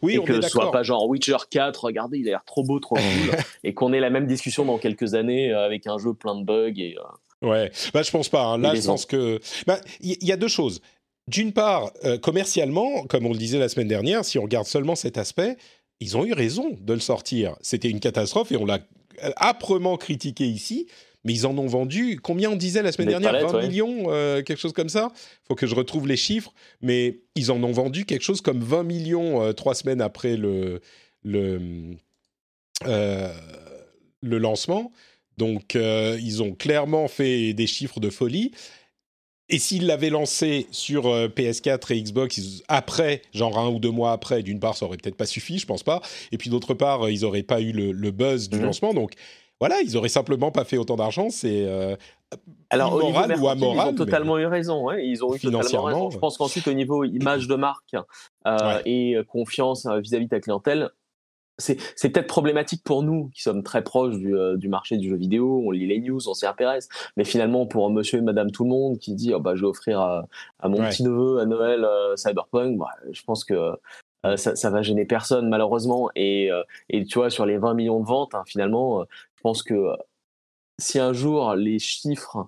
Oui, et on que ce soit pas genre Witcher 4, regardez, il a l'air trop beau, trop cool, <laughs> et qu'on ait la même discussion dans quelques années avec un jeu plein de bugs et Ouais, bah, je pense pas. Hein. Là, je pense que. Il bah, y, y, a deux choses. D'une part, euh, commercialement, comme on le disait la semaine dernière, si on regarde seulement cet aspect, ils ont eu raison de le sortir. C'était une catastrophe et on l'a âprement critiqué ici. Mais ils en ont vendu, combien on disait la semaine Des dernière? palettes, 20 ouais. millions, euh, quelque chose comme ça? Faut que je retrouve les chiffres. Mais ils en ont vendu quelque chose comme 20 millions euh, trois semaines après le, le, euh, le lancement. Donc, euh, ils ont clairement fait des chiffres de folie. Et s'ils l'avaient lancé sur euh, PS4 et Xbox ils, après, genre un ou deux mois après, d'une part, ça aurait peut-être pas suffi, je pense pas. Et puis d'autre part, ils auraient pas eu le, le buzz du mmh. lancement. Donc, voilà, ils auraient simplement pas fait autant d'argent. C'est euh, alors immoral ou amoral. Ils ont totalement eu raison. Ouais. Ils ont eu totalement raison. Je pense qu'ensuite, au niveau <sniffs> image de marque euh, ouais. et confiance vis-à-vis -vis de ta clientèle, c'est peut-être problématique pour nous qui sommes très proches du, euh, du, marché du jeu vidéo, on lit les news, on s'y intéresse, mais finalement pour monsieur et madame tout le monde qui dit oh, bah, je vais offrir à, à mon ouais. petit neveu à Noël euh, Cyberpunk, bah, je pense que euh, ça, ça va gêner personne malheureusement et, euh, et tu vois sur les 20 millions de ventes hein, finalement euh, je pense que si un jour les chiffres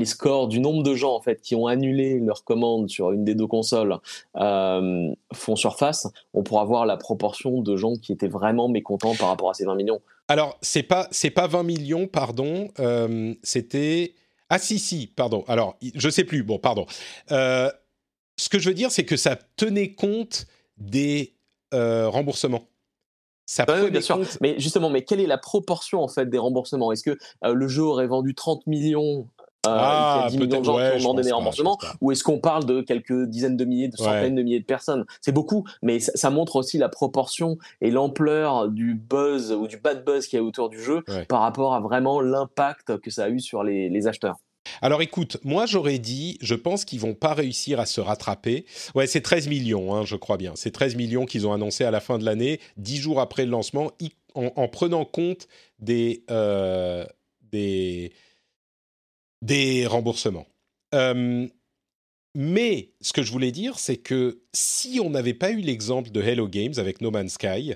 les scores du nombre de gens en fait qui ont annulé leur commande sur une des deux consoles euh, font surface, on pourra voir la proportion de gens qui étaient vraiment mécontents par rapport à ces 20 millions. Alors c'est pas c'est pas 20 millions, pardon, euh, c'était ah si si, pardon. Alors je sais plus. Bon, pardon. Euh, ce que je veux dire, c'est que ça tenait compte des remboursements. Ça oui, bien sûr. Mais justement, mais quelle est la proportion en fait des remboursements? Est-ce que euh, le jeu aurait vendu 30 millions euh, ah, il y a 10 millions de gens ouais, qui ont demandé des remboursements, ou est-ce qu'on parle de quelques dizaines de milliers, de centaines ouais. de milliers de personnes? C'est beaucoup, mais ça, ça, montre aussi la proportion et l'ampleur du buzz ou du bad buzz qu'il y a autour du jeu ouais. par rapport à vraiment l'impact que ça a eu sur les, les acheteurs. Alors écoute, moi j'aurais dit, je pense qu'ils vont pas réussir à se rattraper. Ouais, c'est 13 millions, hein, je crois bien. C'est 13 millions qu'ils ont annoncé à la fin de l'année, 10 jours après le lancement, en, en prenant compte des, euh, des, des remboursements. Euh, mais ce que je voulais dire, c'est que si on n'avait pas eu l'exemple de Hello Games avec No Man's Sky,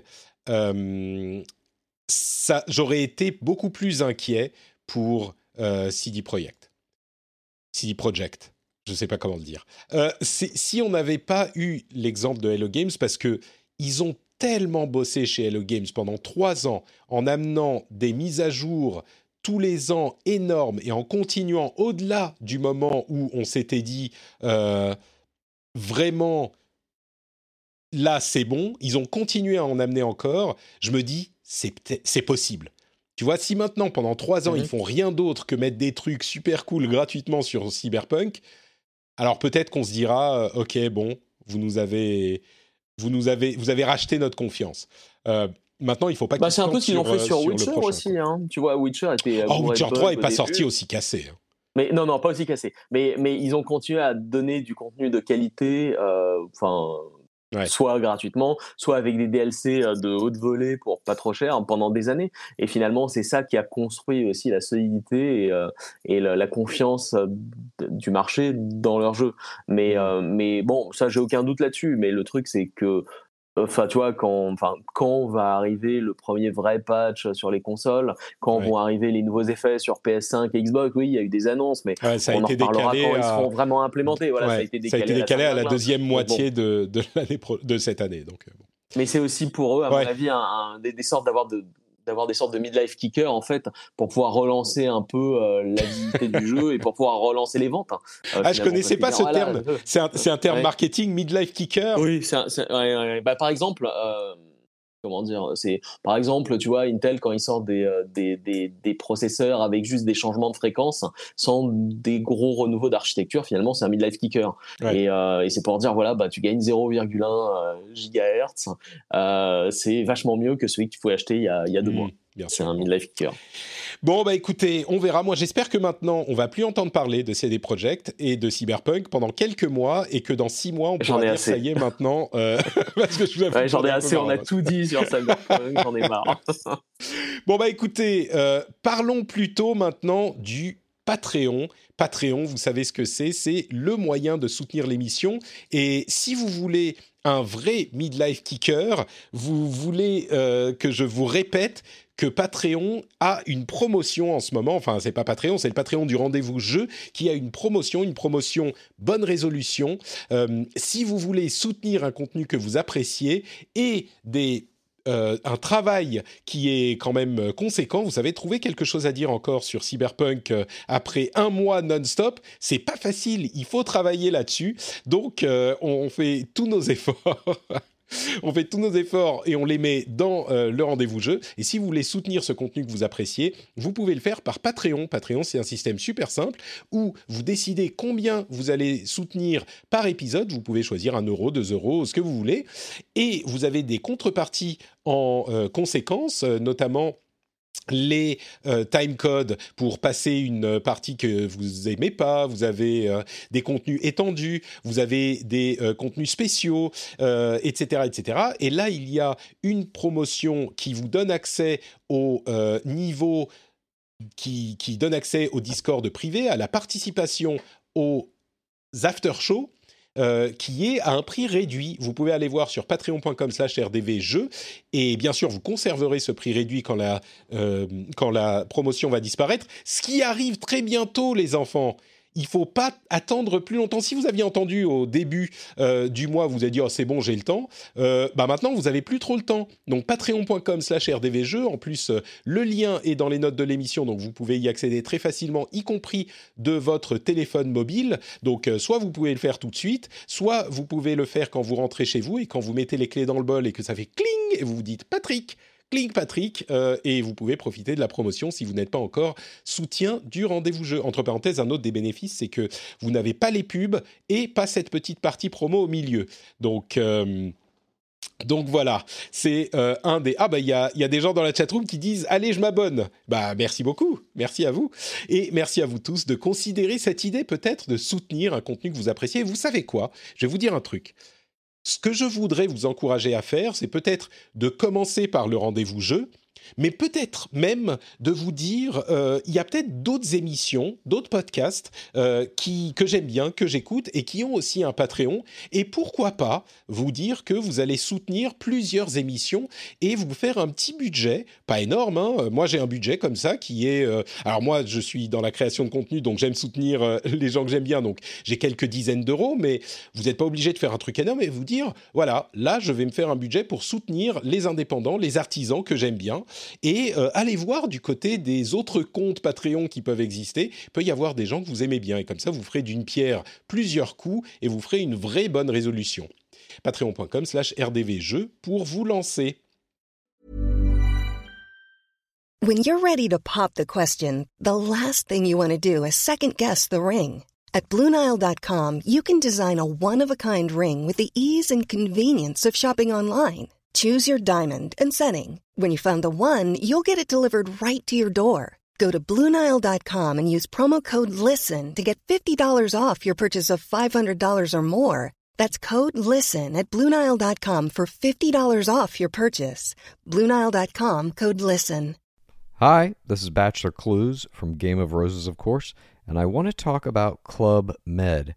euh, j'aurais été beaucoup plus inquiet pour euh, CD Projekt. CD Projekt, je ne sais pas comment le dire. Si on n'avait pas eu l'exemple de Hello Games, parce que ils ont tellement bossé chez Hello Games pendant trois ans en amenant des mises à jour tous les ans énorme et en continuant au-delà du moment où on s'était dit euh, vraiment là, c'est bon. Ils ont continué à en amener encore. Je me dis, c'est possible. Tu vois, si maintenant, pendant trois ans, ils mhm. font rien d'autre que mettre des trucs super cool gratuitement sur Cyberpunk, alors peut-être qu'on se dira, euh, ok, bon, vous nous avez, vous nous avez, vous avez racheté notre confiance. Euh, maintenant, il faut pas. Bah, c'est un peu ce qu'ils ont fait sur, Witcher aussi. Hein. Tu vois, Witcher était. Oh, Witcher 3 est pas sorti aussi cassé. Hein. Mais non, non, pas aussi cassé. Mais, mais ils ont continué à donner du contenu de qualité. Euh, soit gratuitement, soit avec des DLC euh, de haute volée pour pas trop cher pendant des années. Et finalement, c'est ça qui a construit aussi la solidité et, euh, et la, confiance euh, du marché dans leur jeu. Mais, mmh. mais bon, ça, j'ai aucun doute là-dessus. Mais le truc, c'est que Enfin, tu vois, quand, enfin, quand va arriver le premier vrai patch sur les consoles, quand vont arriver les nouveaux effets sur PS5 et Xbox, oui, il y a eu des annonces, mais ça a on été en reparlera quand ils seront vraiment implémentés. Voilà, ça a été décalé, à, la deuxième moitié de, de, de cette année. Donc, euh, Mais c'est aussi pour eux, à mon avis, un, des, des, sortes d'avoir de, d'avoir des sortes de midlife kickers en fait pour pouvoir relancer un peu euh, la visibilité du jeu et pour pouvoir relancer les ventes. Hein. Euh, ah, je connaissais pas ce terme. C'est un, un, terme marketing midlife kicker. Oui, bah, par exemple. Euh, comment dire c'est par exemple tu vois Intel quand ils sortent des, euh, des, des, des, processeurs avec juste des changements de fréquence sans des gros renouveaux d'architecture finalement c'est un midlife kicker et, euh, et c'est pour dire voilà bah tu gagnes 0,1 euh, gigahertz euh, c'est vachement mieux que celui que tu pouvais acheter il y a, il y a deux mmh. mois c'est un midlife kicker. Bon, bah écoutez, on verra. Moi, j'espère que maintenant, on va plus entendre parler de CD Projekt et de Cyberpunk pendant quelques mois et que dans six mois, on pourra dire assez. ça y est maintenant. Euh, <laughs> parce que je j'en ai assez. On a tout dit sur Cyberpunk. j'en ai marre. <laughs> bon, bah écoutez, euh, parlons plutôt maintenant du Patreon. Patreon, vous savez ce que c'est, c'est le moyen de soutenir l'émission. Et si vous voulez un vrai midlife kicker, vous voulez euh, que je vous répète que Patreon a une promotion en ce moment. Enfin, c'est pas Patreon, c'est le Patreon du rendez-vous jeu qui a une promotion, une promotion bonne résolution. Euh, si vous voulez soutenir un contenu que vous appréciez et des euh, un travail qui est quand même conséquent. Vous savez, trouver quelque chose à dire encore sur Cyberpunk euh, après un mois non-stop, c'est pas facile. Il faut travailler là-dessus. Donc, on fait tous nos <laughs> efforts on fait tous nos efforts et on les met dans euh, le rendez-vous jeu. Et si vous voulez soutenir ce contenu que vous appréciez, vous pouvez le faire par Patreon. Patreon, c'est un système super simple où vous décidez combien vous allez soutenir par épisode. Vous pouvez choisir un euro, deux euros, ce que vous voulez. Et vous avez des contreparties en euh, conséquence, euh, notamment les euh, timecodes pour passer une partie que vous aimez pas, vous avez euh, des contenus étendus, vous avez des euh, contenus spéciaux, etc., etc. Et là, il y a une promotion qui vous donne accès au niveau, qui, donne accès au Discord privé, à la participation aux after shows euh, qui est à un prix réduit. Vous pouvez aller voir sur patreon.com slash rdvjeux et bien sûr vous conserverez ce prix réduit quand la, euh, quand la promotion va disparaître. Ce qui arrive très bientôt les enfants il faut pas attendre plus longtemps. Si vous aviez entendu au début euh, du mois, vous avez dit oh, c'est bon, j'ai le temps. Euh, bah maintenant, vous avez plus trop le temps. Donc patreon.com/slash rdvjeux. En plus, euh, le lien est dans les notes de l'émission, donc vous pouvez y accéder très facilement, y compris de votre téléphone mobile. Donc soit vous pouvez le faire tout de suite, soit vous pouvez le faire quand vous rentrez chez vous et quand vous mettez les clés dans le bol et que ça fait cling et vous vous dites Patrick Click Patrick euh, et vous pouvez profiter de la promotion si vous n'êtes pas encore soutien du rendez-vous jeu. Entre parenthèses, un autre des bénéfices, c'est que vous n'avez pas les pubs et pas cette petite partie promo au milieu. Donc euh, donc voilà, c'est euh, un des... Ah bah il y a, y a, des gens dans la chatroom qui disent ⁇ Allez, je m'abonne !⁇ Bah merci beaucoup, merci à vous. Et merci à vous tous de considérer cette idée peut-être de soutenir un contenu que vous appréciez. vous savez quoi? Je vais vous dire un truc. Ce que je voudrais vous encourager à faire, c'est peut-être de commencer par le rendez-vous jeu mais peut-être même de vous dire, euh, il y a peut-être d'autres émissions, d'autres podcasts euh, qui, que j'aime bien, que j'écoute et qui ont aussi un Patreon. Et pourquoi pas vous dire que vous allez soutenir plusieurs émissions et vous faire un petit budget, pas énorme. Hein. moi, j'ai un budget comme ça qui est. Euh, alors moi, je suis dans la création de contenu, donc j'aime soutenir <laughs> les gens que j'aime bien. Donc j'ai quelques dizaines d'euros, mais vous n'êtes pas obligé de faire un truc énorme et vous dire, voilà, là, je vais me faire un budget pour soutenir les indépendants, les artisans que j'aime bien et euh, allez voir du côté des autres comptes Patreon qui peuvent exister. Il peut y avoir des gens que vous aimez bien. Et comme ça, vous ferez d'une pierre plusieurs coups et vous ferez une vraie bonne résolution. patreon.com slash rdvjeux pour vous lancer. When you're ready to pop the question, the last thing you want to do is second guess the ring. At Bluenile.com, you can design a one-of-a-kind ring with the ease and convenience of shopping online. Choose your diamond and setting. When you find the one, you'll get it delivered right to your door. Go to Bluenile.com and use promo code LISTEN to get $50 off your purchase of $500 or more. That's code LISTEN at Bluenile.com for $50 off your purchase. Bluenile.com code LISTEN. Hi, this is Bachelor Clues from Game of Roses, of course, and I want to talk about Club Med.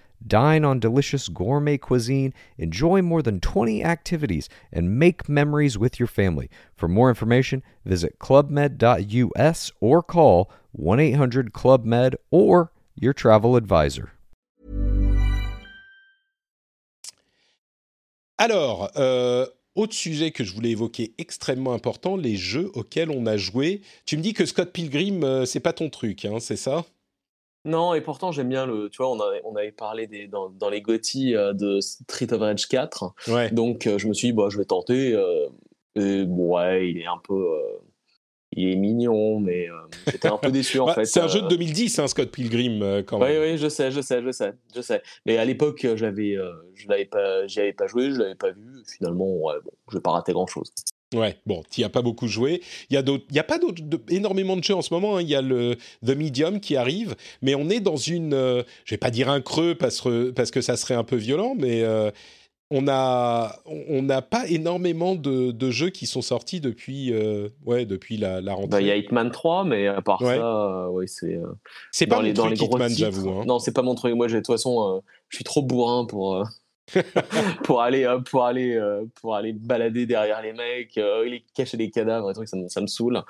Dine on delicious gourmet cuisine, enjoy more than 20 activities, and make memories with your family. For more information, visit clubmed.us or call 1 800 Club Med or your travel advisor. Alors, euh, autre sujet que je voulais évoquer extrêmement important, les jeux auxquels on a joué. Tu me dis que Scott Pilgrim, euh, c'est pas ton truc, hein, c'est ça Non, et pourtant j'aime bien le. Tu vois, on avait, on avait parlé des, dans, dans les GOTY euh, de Street of Rage 4. Ouais. Donc euh, je me suis dit, bah, je vais tenter. euh, et bon, ouais, il est un peu. euh, il est mignon, mais j'étais un peu <laughs> déçu en Bah, fait. c'est un jeu de euh, 2010, hein, Scott Pilgrim, quand Oui, même. oui, je sais, je sais, je sais, je sais. Mais à l'époque, j'avais, je l'avais pas, j'y avais pas joué, je l'avais pas vu. Finalement, ouais, bon, je vais pas rater grand chose. Ouais, bon, tu as pas beaucoup joué. Il y a d'autres, il y a pas d'autres, énormément de jeux en ce moment. hein. Il y a le The Medium qui arrive, mais on est dans une, euh, je vais pas dire un creux parce que parce que ça serait un peu violent, mais euh, on a on n'a pas énormément de, de jeux qui sont sortis depuis euh, ouais depuis la, la rentrée. Bah, il y a Hitman 3, mais à part Ouais. ça, euh, ouais, c'est. c'est pas les, mon truc Hitman, j'avoue. hein. Non, c'est pas mon truc. Moi, de toute façon, je suis trop bourrin pour. <laughs> pour aller euh, pour aller euh, pour aller balader derrière les mecs euh, les cacher les cadavres et trucs ça me, ça me saoule.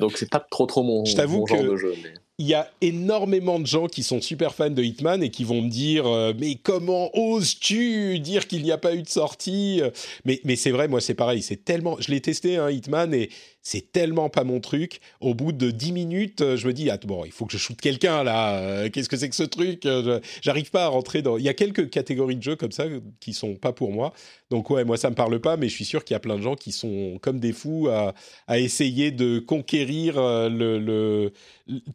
Donc c'est pas trop trop mon, Je t'avoue mon genre que- de jeu mais... il y a énormément de gens qui sont super fans de Hitman et qui vont me dire euh, mais comment oses-tu dire qu'il n'y a pas eu de sortie? Mais mais c'est vrai moi c'est pareil c'est tellement je l'ai testé hein, Hitman et c'est tellement pas mon truc. Au bout de 10 minutes euh, je me dis ah, bon il faut que je shoote quelqu'un là. Euh, qu'est-ce que c'est que ce truc? Euh, j'arrive pas à rentrer dans il y a quelques catégories de jeux comme ça qui sont pas pour moi. Donc ouais moi ça me parle pas mais je suis sûr qu'il y a plein de gens qui sont comme des fous à, essayer de conquérir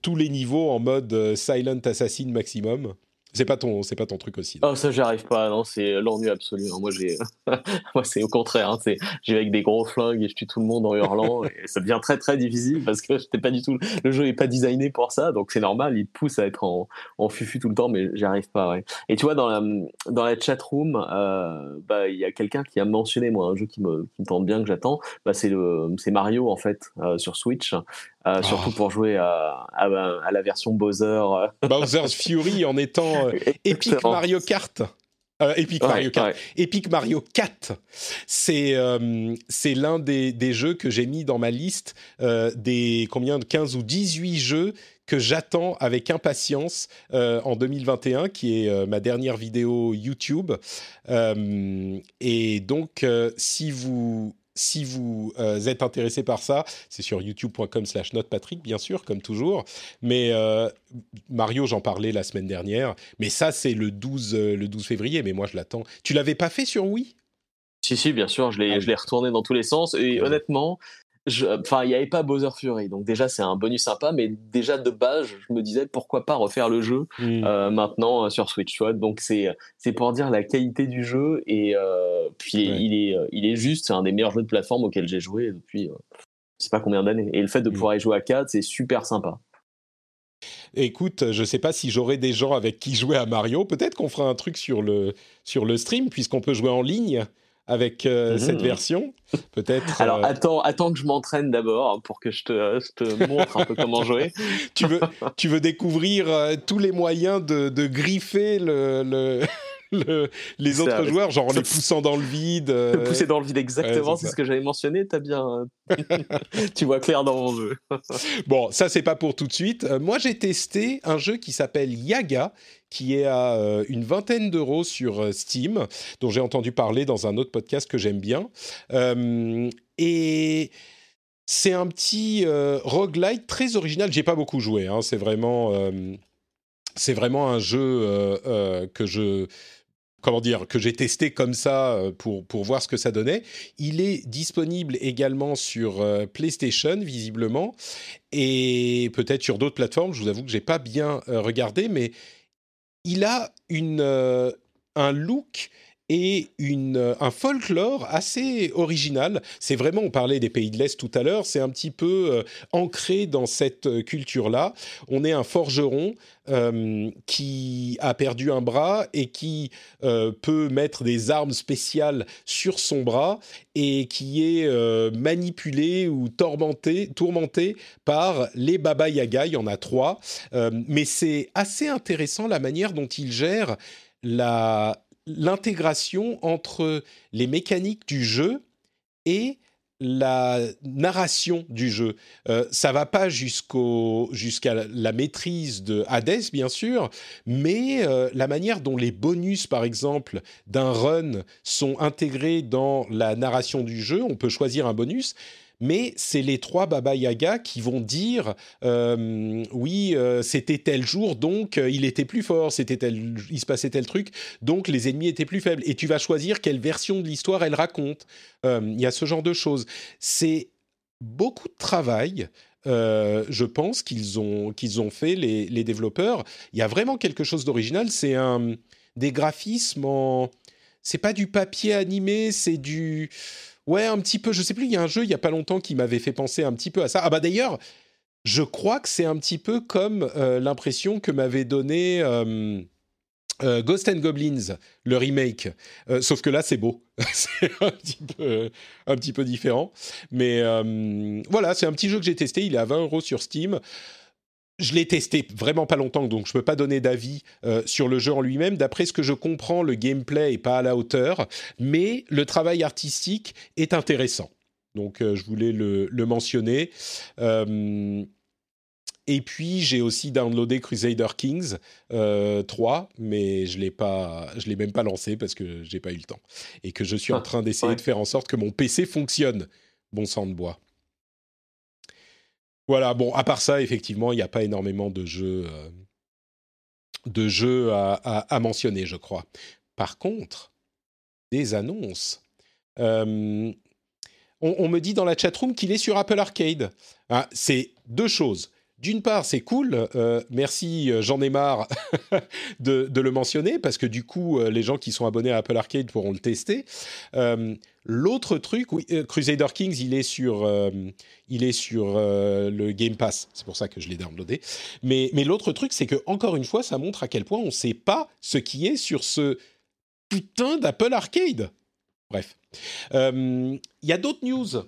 tous les niveaux en mode silent assassin maximum. C'est pas ton, c'est pas ton truc aussi. oh ça j'y arrive pas non c'est l'ennui absolu hein. moi j'ai <laughs> moi c'est au contraire hein. c'est j'y vais avec des gros flingues et je tue tout le monde en hurlant <laughs> et ça devient très très difficile parce que j'étais pas du tout le jeu est pas designé pour ça donc c'est normal il te pousse à être en, en fufu tout le temps mais j'y arrive pas ouais. et tu vois dans la dans la chat room euh, bah il y a quelqu'un qui a mentionné moi un jeu qui me qui me tente bien que j'attends bah c'est le c'est Mario en fait euh, sur Switch euh, surtout Ah. pour jouer à, à, à la version Bowser Bowser's Fury en étant euh, <laughs> Epic. Mario Kart. Euh, Epic Ouais, Mario Kart. ouais. Epic Mario 4, c'est euh, c'est l'un des, des jeux que j'ai mis dans ma liste euh, des combien de 15 ou 18 jeux que j'attends avec impatience euh, en 2021, qui est euh, ma dernière vidéo YouTube. Euh, et donc, si vous si vous euh, êtes intéressé par ça, c'est sur youtube.com slash notepatrick, bien sûr, comme toujours. Mais euh, Mario, j'en parlais la semaine dernière. Mais ça, c'est le 12, euh, le 12 février. Mais moi, je l'attends. Tu l'avais pas fait sur Wii? Si, si, bien sûr, je l'ai, Ah retourné dans tous les sens. Et Ouais. honnêtement, enfin, il n'y avait pas Bowser Fury. Donc, déjà, c'est un bonus sympa. Mais déjà, de base, je me disais pourquoi pas refaire le jeu euh, maintenant euh, sur Switch. Vois Donc, c'est, c'est pour dire la qualité du jeu. Et euh, puis, Ouais. il, est, il est juste, c'est un des meilleurs jeux de plateforme auxquels j'ai joué depuis je sais pas combien d'années. Et le fait de Mm. pouvoir y jouer à 4, c'est super sympa. Écoute, je sais pas si j'aurai des gens avec qui jouer à Mario. Peut-être qu'on fera un truc sur le, sur le stream, puisqu'on peut jouer en ligne avec euh, Mhm. cette version. Peut-être. Alors, euh, attends, attends que je m'entraîne d'abord hein, pour que je te, je te montre un peu comment jouer. <laughs> tu, veux, tu veux découvrir euh, tous les moyens de, de griffer le, le, <laughs> les autres joueurs, genre en les poussant dans le vide. Euh... <laughs> Pousser dans le vide, exactement, c'est ce que j'avais mentionné. T'as bien, tu vois clair dans mon jeu. bon, ça c'est pas pour tout de suite. Euh, moi, j'ai testé un jeu qui s'appelle Yaga, qui est à euh, une vingtaine d'euros sur euh, Steam, dont j'ai entendu parler dans un autre podcast que j'aime bien. et c'est un petit roguelite très original. J'ai pas beaucoup joué. Hein. C'est vraiment c'est vraiment un jeu euh, euh, que je comment dire, que j'ai testé comme ça euh, pour, pour voir ce que ça donnait. Il est disponible également sur PlayStation, visiblement, et peut-être sur d'autres plateformes. Je vous avoue que j'ai pas bien regardé, mais il a une, un look et euh, un folklore assez original. C'est vraiment, on parlait des pays de l'Est tout à l'heure, c'est un petit peu euh, ancré dans cette euh, culture-là. On est un forgeron qui a perdu un bras et qui peut mettre des armes spéciales sur son bras et qui est manipulé ou tourmenté, tourmenté par les Baba Yaga. Il y en a trois. mais c'est assez intéressant la manière dont il gère la l'intégration entre les mécaniques du jeu et la narration du jeu. Euh, ça va pas jusqu'à la maîtrise de Hades bien sûr, mais euh, la manière dont les bonus par exemple d'un run sont intégrés dans la narration du jeu, on peut choisir un bonus mais c'est les trois Baba Yaga qui vont dire euh, oui, euh, c'était tel jour, donc euh, il était plus fort, c'était tel, il se passait tel truc, donc les ennemis étaient plus faibles. Et tu vas choisir quelle version de l'histoire elle raconte. Il y a ce genre de choses. C'est beaucoup de travail. je pense qu'ils ont, qu'ils ont fait les, les développeurs. Il y a vraiment quelque chose d'original. C'est un des graphismes en. C'est pas du papier animé, c'est du Ouais, un petit peu. Je sais plus, il y a un jeu il y a pas longtemps qui m'avait fait penser un petit peu à ça. Ah bah d'ailleurs, je crois que c'est un petit peu comme euh, l'impression que m'avait donné euh, euh, Ghost and Goblins, le remake. sauf que là, c'est beau. <laughs> c'est un un petit peu différent. Mais voilà, c'est un petit jeu que j'ai testé. Il est à 20 euros sur Steam je l'ai testé vraiment pas longtemps, donc je ne peux pas donner d'avis euh, sur le jeu en lui-même. D'après ce que je comprends, le gameplay est pas à la hauteur, mais le travail artistique est intéressant. Donc euh, je voulais le, mentionner. Euh, et puis j'ai aussi downloadé Crusader Kings 3, mais je l'ai pas, je l'ai même pas lancé parce que j'ai pas eu le temps et que je suis en ah, train d'essayer de faire en sorte que mon PC fonctionne. Bon sang de bois. Voilà, bon, à part ça, effectivement, il n'y a pas énormément de jeux, euh, de jeux à, mentionner, je crois. Par contre, des annonces. Euh, on, me dit dans la chatroom qu'il est sur Apple Arcade. Ah, c'est deux choses d'une part, c'est cool. Euh, merci, euh, j'en ai marre <laughs> de, le mentionner parce que du coup, euh, les gens qui sont abonnés à Apple Arcade pourront le tester. L'autre truc, Crusader Kings, il est sur, il est sur le Game Pass. C'est pour ça que je l'ai downloadé. Mais, mais l'autre truc, c'est que encore une fois, ça montre à quel point on ne sait pas ce qui est sur ce putain d'Apple Arcade. Bref, il y a d'autres news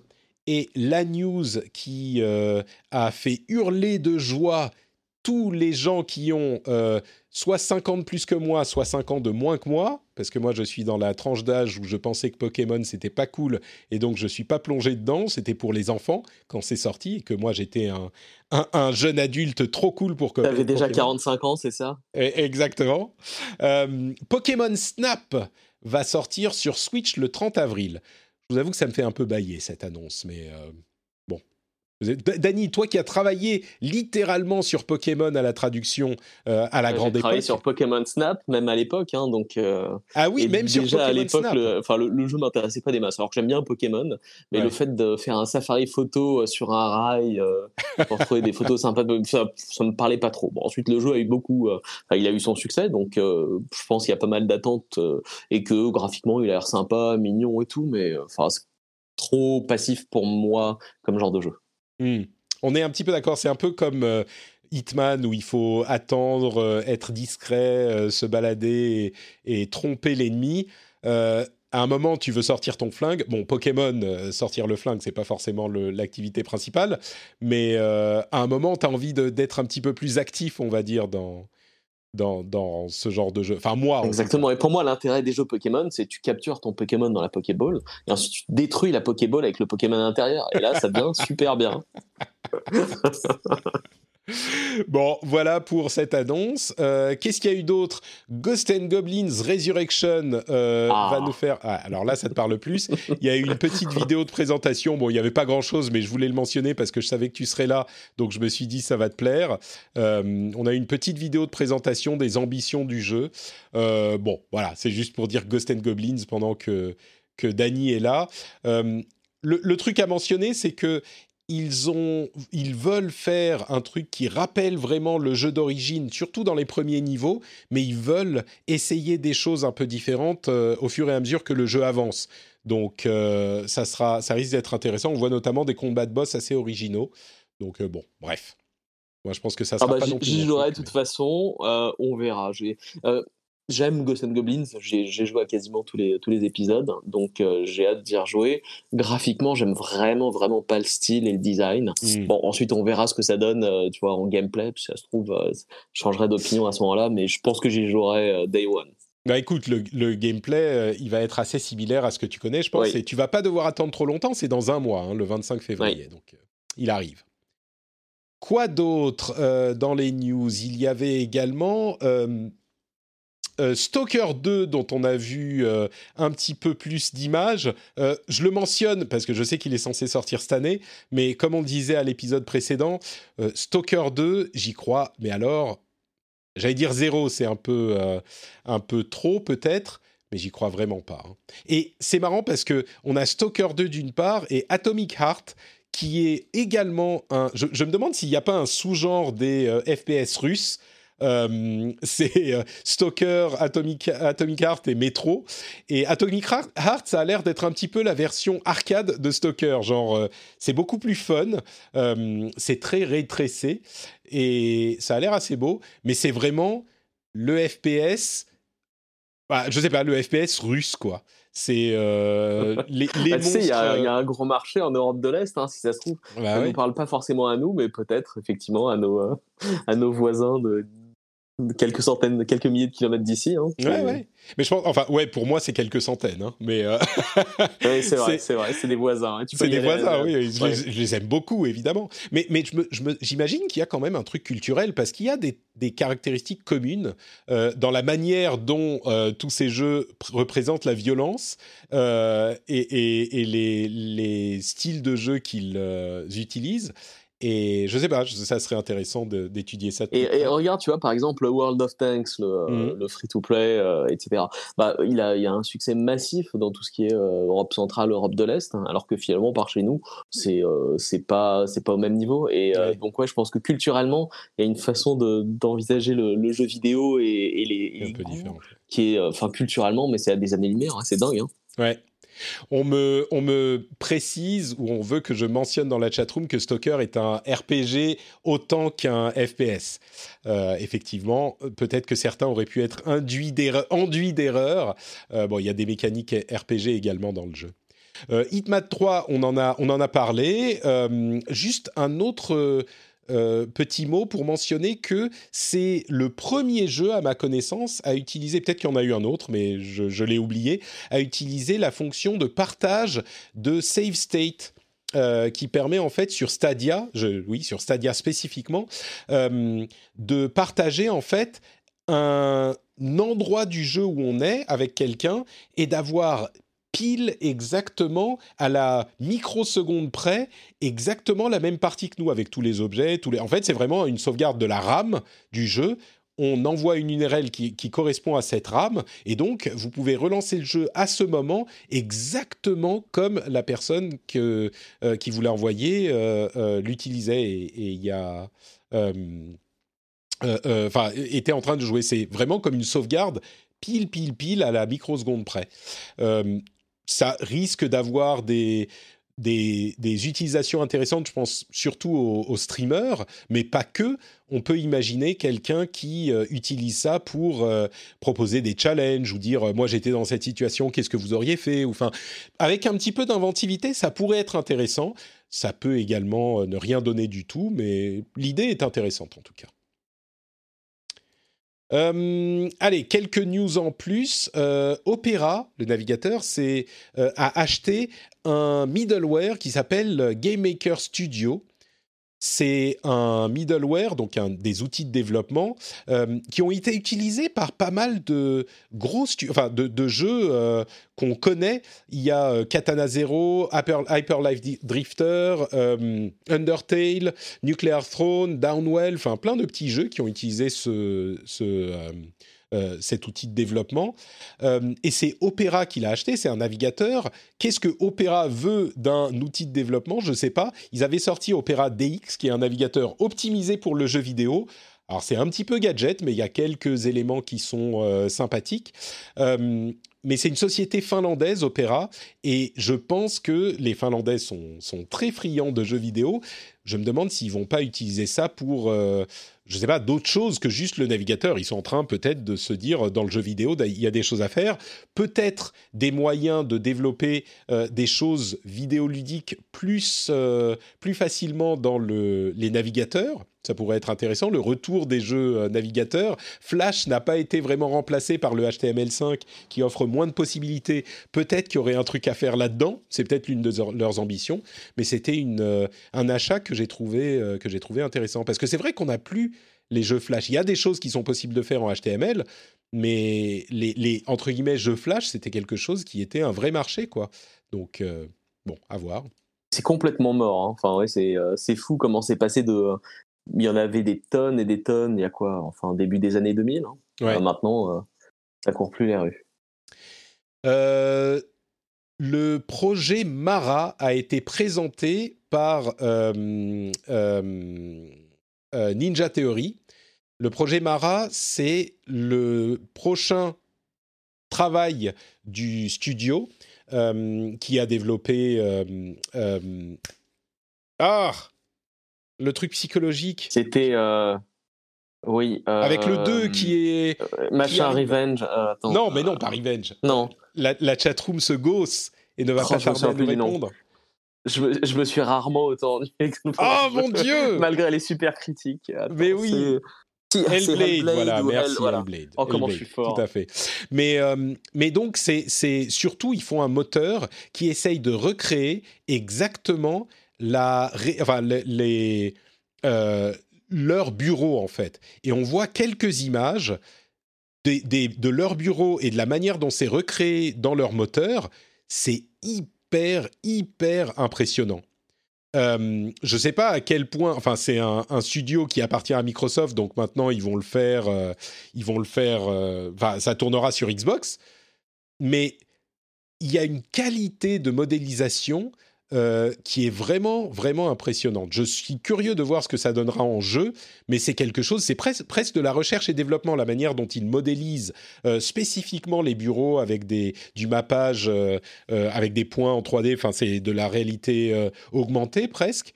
et la news qui euh, a fait hurler de joie tous les gens qui ont euh, soit 50 plus que moi, soit 5 ans de moins que moi, parce que moi je suis dans la tranche d'âge où je pensais que Pokémon c'était pas cool et donc je suis pas plongé dedans, c'était pour les enfants quand c'est sorti et que moi j'étais un, un, jeune adulte trop cool pour que. T'avais déjà 45 ans, c'est ça? Exactement. Euh, Pokémon Snap va sortir sur Switch le 30 avril. Vous avoue que ça me fait un peu bailler cette annonce, mais euh, Dany, toi qui as travaillé littéralement sur Pokémon à la traduction euh, à la grande époque. J'ai travaillé sur Pokémon Snap, même à l'époque. Hein, donc, euh, ah oui, même sur Pokémon à l'époque, le, enfin, le, jeu m'intéressait pas des masses. Alors que j'aime bien Pokémon, mais le fait de faire un safari photo sur un rail pour trouver des photos sympas, <laughs> ça, ça me parlait pas trop. Bon, ensuite, le jeu a eu beaucoup, il a eu son succès, donc je pense qu'il y a pas mal d'attentes et que graphiquement, il a l'air sympa, mignon et tout, mais enfin, c'est trop passif pour moi comme genre de jeu. Hmm. On est un petit peu d'accord. C'est un peu comme euh, Hitman où il faut attendre, euh, être discret, euh, se balader et, tromper l'ennemi. à un moment, tu veux sortir ton flingue. Bon, Pokémon, sortir le flingue, c'est pas forcément l'activité principale, mais à un moment, tu as envie d'être un petit peu plus actif, on va dire, dans, dans, dans ce genre de jeu. Enfin, moi. Exactement. Et pour moi, l'intérêt des jeux Pokémon, c'est tu captures ton Pokémon dans la Pokéball et ensuite tu détruis la Pokéball avec le Pokémon à l'intérieur. Et là, ça devient <laughs> super bien. Bon, voilà pour cette annonce. Euh, Qu'est-ce qu'il y a eu d'autre? Ghost and Goblins Resurrection euh, Ah. va nous faire. Ah, alors là, ça te parle plus. Il y a eu une petite vidéo de présentation. Bon, il n'y avait pas grand-chose, mais je voulais le mentionner parce que je savais que tu serais là, donc je me suis dit ça va te plaire. Euh, on a eu une petite vidéo de présentation des ambitions du jeu. Bon, voilà, c'est juste pour dire Ghost and Goblins pendant que que Danny est là. Le, le truc à mentionner, c'est que ils, ont, ils veulent faire un truc qui rappelle vraiment le jeu d'origine, surtout dans les premiers niveaux, mais ils veulent essayer des choses un peu différentes euh, au fur et à mesure que le jeu avance. Donc euh, ça, sera, ça risque d'être intéressant. On voit notamment des combats de boss assez originaux. Donc euh, bon, bref. Moi, je pense que ça Ah sera bah, pas non plus j'y jouerai de toute façon, on verra. J'ai, J'aime Ghost and Goblins, j'ai joué à quasiment tous les, tous les épisodes, donc euh, j'ai hâte d'y rejouer. Graphiquement, j'aime vraiment, vraiment pas le style et le design. Mm. Bon, ensuite, on verra ce que ça donne, euh, tu vois, en gameplay, puis ça se trouve, euh, je changerai d'opinion à ce moment-là, mais je pense que j'y jouerai euh, day one. Bah écoute, le, le gameplay, il va être assez similaire à ce que tu connais, je pense, Oui. et tu vas pas devoir attendre trop longtemps, c'est dans un mois, hein, le 25 février, donc il arrive. Quoi d'autre dans les news? Il y avait également euh, Stalker 2, dont on a vu euh, un petit peu plus d'images. Euh, je le mentionne parce que je sais qu'il est censé sortir cette année, mais comme on disait à l'épisode précédent, Stalker 2, j'y crois, mais alors, j'allais dire zéro, c'est un peu, un peu trop peut-être, mais j'y crois vraiment pas. hein. Et c'est marrant parce que on a Stalker 2 d'une part et Atomic Heart qui est également un. Je, me demande s'il n'y a pas un sous-genre des FPS russes. Euh, <laughs> c'est euh, Stalker, Atomic, Atomic Heart et Metro. Et Atomic Heart, ça a l'air d'être un petit peu la version arcade de Stalker. Genre, euh, c'est beaucoup plus fun, euh, c'est très rétrécé et ça a l'air assez beau, mais c'est vraiment le FPS. Bah, je sais pas, le FPS russe, quoi. C'est euh, <laughs> les, les Bah, tu sais, il y, a- y un gros marché en Europe de l'Est, hein, si ça se trouve. bah ça ne ouais. parle pas forcément à nous, mais peut-être effectivement à nos, euh, <laughs> à nos voisins de quelques centaines, quelques milliers de kilomètres d'ici. Hein. Ouais, ouais. Mais je pense, enfin, ouais, pour moi, c'est quelques centaines, hein, mais euh, <laughs> Ouais, c'est vrai, <laughs> C'est- vrai, c'est des voisins. hein. C'est des voisins, oui, je, ouais. les, je les aime beaucoup, évidemment. Mais, mais j'imagine qu'il y a quand même un truc culturel, parce qu'il y a des, des caractéristiques communes euh, dans la manière dont euh, tous ces jeux pr- représentent la violence et, et- et les, les styles de jeu qu'ils utilisent. Et je sais pas, ça serait intéressant d'étudier ça. Et, regarde, tu vois, par exemple, le World of Tanks, le, Mhm. le free-to-play, euh, etc. Bah, il a, il y a un succès massif dans tout ce qui est euh, Europe centrale, Europe de l'Est, hein, alors que finalement, par chez nous, c'est euh, c'est pas pas au même niveau. Et euh, Ouais. donc, ouais, je pense que culturellement, il y a une façon de- d'envisager le, le jeu vidéo et, et les, et un peu différent. qui est, euh, enfin, culturellement, mais c'est à des années-lumière, hein, c'est dingue. Hein. Ouais. On me, précise ou on veut que je mentionne dans la chatroom que Stalker est un RPG autant qu'un FPS. Euh, effectivement, peut-être que certains auraient pu être induits enduits d'erreur. Euh, bon, il y a des mécaniques RPG également dans le jeu. Euh, Hitman 3, on en a, on en a parlé. Euh, juste un autre euh, petit mot pour mentionner que c'est le premier jeu, à ma connaissance, à utiliser, peut-être qu'il y en a eu un autre, mais je, je l'ai oublié, à utiliser la fonction de partage de save state. euh, qui permet en fait sur Stadia, je, oui sur Stadia spécifiquement, euh, de partager en fait un endroit du jeu où on est avec quelqu'un et d'avoir pile exactement à la microseconde près exactement la même partie que nous avec tous les objets en fait c'est vraiment une sauvegarde de la RAM du jeu. On envoie une URL qui, correspond à cette RAM et donc vous pouvez relancer le jeu à ce moment exactement comme la personne euh, qui vous l'a envoyé euh, euh, l'utilisait et était en train de jouer. C'est vraiment comme une sauvegarde pile pile pile à la microseconde près ça risque d'avoir des, des, utilisations intéressantes, je pense surtout aux, streamers, mais pas que. On peut imaginer quelqu'un qui euh, utilise ça pour euh, proposer des challenges ou dire euh, moi j'étais dans cette situation, qu'est-ce que vous auriez fait? Avec un petit peu d'inventivité, ça pourrait être intéressant. Ça peut également ne rien donner du tout, mais l'idée est intéressante en tout cas. Euh, allez, quelques news en plus. Euh, Opera, le navigateur, euh, a acheté un middleware qui s'appelle GameMaker Studio. C'est un middleware, donc un, des outils de développement, euh, qui ont été utilisés par pas mal de gros enfin de, jeux euh, qu'on connaît. Il y a euh, Katana Zero, Hyper, Hyper Life Drifter, Undertale, Nuclear Throne, Downwell, enfin plein de petits jeux qui ont utilisé ce euh, cet outil de développement. Euh, et c'est Opera qui l'a acheté, c'est un navigateur. Qu'est-ce que Opera veut d'un outil de développement? Je ne sais pas. Ils avaient sorti Opera DX, qui est un navigateur optimisé pour le jeu vidéo. Alors c'est un petit peu gadget, mais il y a quelques éléments qui sont euh, sympathiques. Mais c'est une société finlandaise, Opera, et je pense que les Finlandais sont, sont très friands de jeux vidéo. Je me demande s'ils vont pas utiliser ça pour, je sais pas, d'autres choses que juste le navigateur. Ils sont en train peut-être de se dire dans le jeu vidéo, il y a des choses à faire. Peut-être des moyens de développer euh, des choses vidéoludiques plus, euh, plus facilement dans le, les navigateurs. Ça pourrait être intéressant. Le retour des jeux euh, navigateurs. Flash n'a pas été vraiment remplacé par le HTML5 qui offre moins de possibilités. Peut-être qu'il y aurait un truc à faire là-dedans. C'est peut-être l'une de leurs ambitions. Mais c'était euh, un achat que j'ai trouvé, euh, que j'ai trouvé intéressant. Parce que c'est vrai qu'on n'a plus les jeux Flash. Il y a des choses qui sont possibles de faire en HTML, mais les, entre guillemets jeux Flash, c'était quelque chose qui était un vrai marché, quoi. Donc, bon, à voir. C'est complètement mort. Hein. Enfin, c'est fou comment c'est passé de. Il y en avait des tonnes et des tonnes, il y a quoi Enfin, début des années 2000. Hein. Ouais. Maintenant, euh, ça court plus les rues. Euh, le projet Mara a été présenté par euh, euh, euh, Ninja Theory. Le projet Mara, c'est le prochain travail du studio qui a développé... ah Le truc psychologique. C'était. euh, Oui. euh, Avec le 2 qui est... euh, Machin qui arrive- Revenge. attends. Non, mais non, pas Revenge. Non. La, la chatroom se gausse et ne va Oh, pas je tarder à nous répondre. Je me, je me suis rarement autant <laughs> Oh mon dieu Malgré les super critiques. Attends, Mais oui. Hellblade, voilà, merci Hell- voilà. Hellblade. Oh, comment je Hellblade, suis fort. Tout à fait. Mais, euh, mais donc, c'est, c'est surtout, ils font un moteur qui essaye de recréer exactement la, enfin, euh, leur bureau, en fait. Et on voit quelques images de leur bureau et de la manière dont c'est recréé dans leur moteur. C'est hyper, hyper impressionnant. Euh, je sais pas à quel point. Enfin, c'est un, studio qui appartient à Microsoft, donc maintenant ils vont le faire. euh, ils vont le faire. Enfin, ça tournera sur Xbox, mais il y a une qualité de modélisation euh, qui est vraiment, vraiment impressionnante. Je suis curieux de voir ce que ça donnera en jeu, mais c'est quelque chose. C'est presque, presque de la recherche et développement, la manière dont ils modélisent euh, spécifiquement les bureaux avec des, du mappage, euh, avec des points en 3D. Enfin, c'est de la réalité augmentée presque.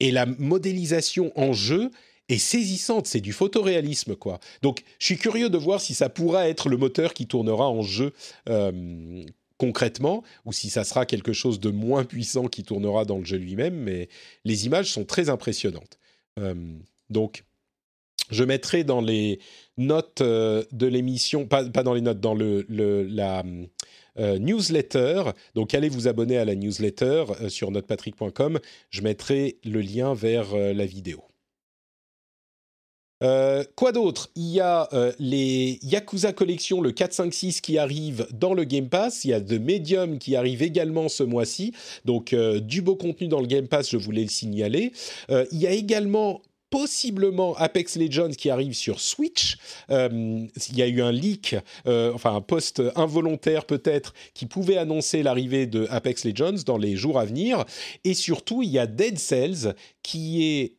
Et la modélisation en jeu est saisissante, c'est du photoréalisme quoi. Donc je suis curieux de voir si ça pourra être le moteur qui tournera en jeu concrètement, ou si ça sera quelque chose de moins puissant qui tournera dans le jeu lui-même, mais les images sont très impressionnantes. Euh, donc je mettrai dans les notes euh, de l'émission, pas, dans les notes, dans le, la euh, newsletter. Donc allez vous abonner à la newsletter sur notrepatrick.com. Je mettrai le lien vers la vidéo. Euh, quoi d'autre? Il y a euh, les Yakuza Collection, le 4, 5, 6 qui arrive dans le Game Pass. Il y a The Medium qui arrive également ce mois-ci. Donc euh, du beau contenu dans le Game Pass, je voulais le signaler. Il y a également possiblement Apex Legends qui arrive sur Switch. Il y a eu un leak, enfin un post involontaire peut-être, qui pouvait annoncer l'arrivée de Apex Legends dans les jours à venir. Et surtout, il y a Dead Cells qui est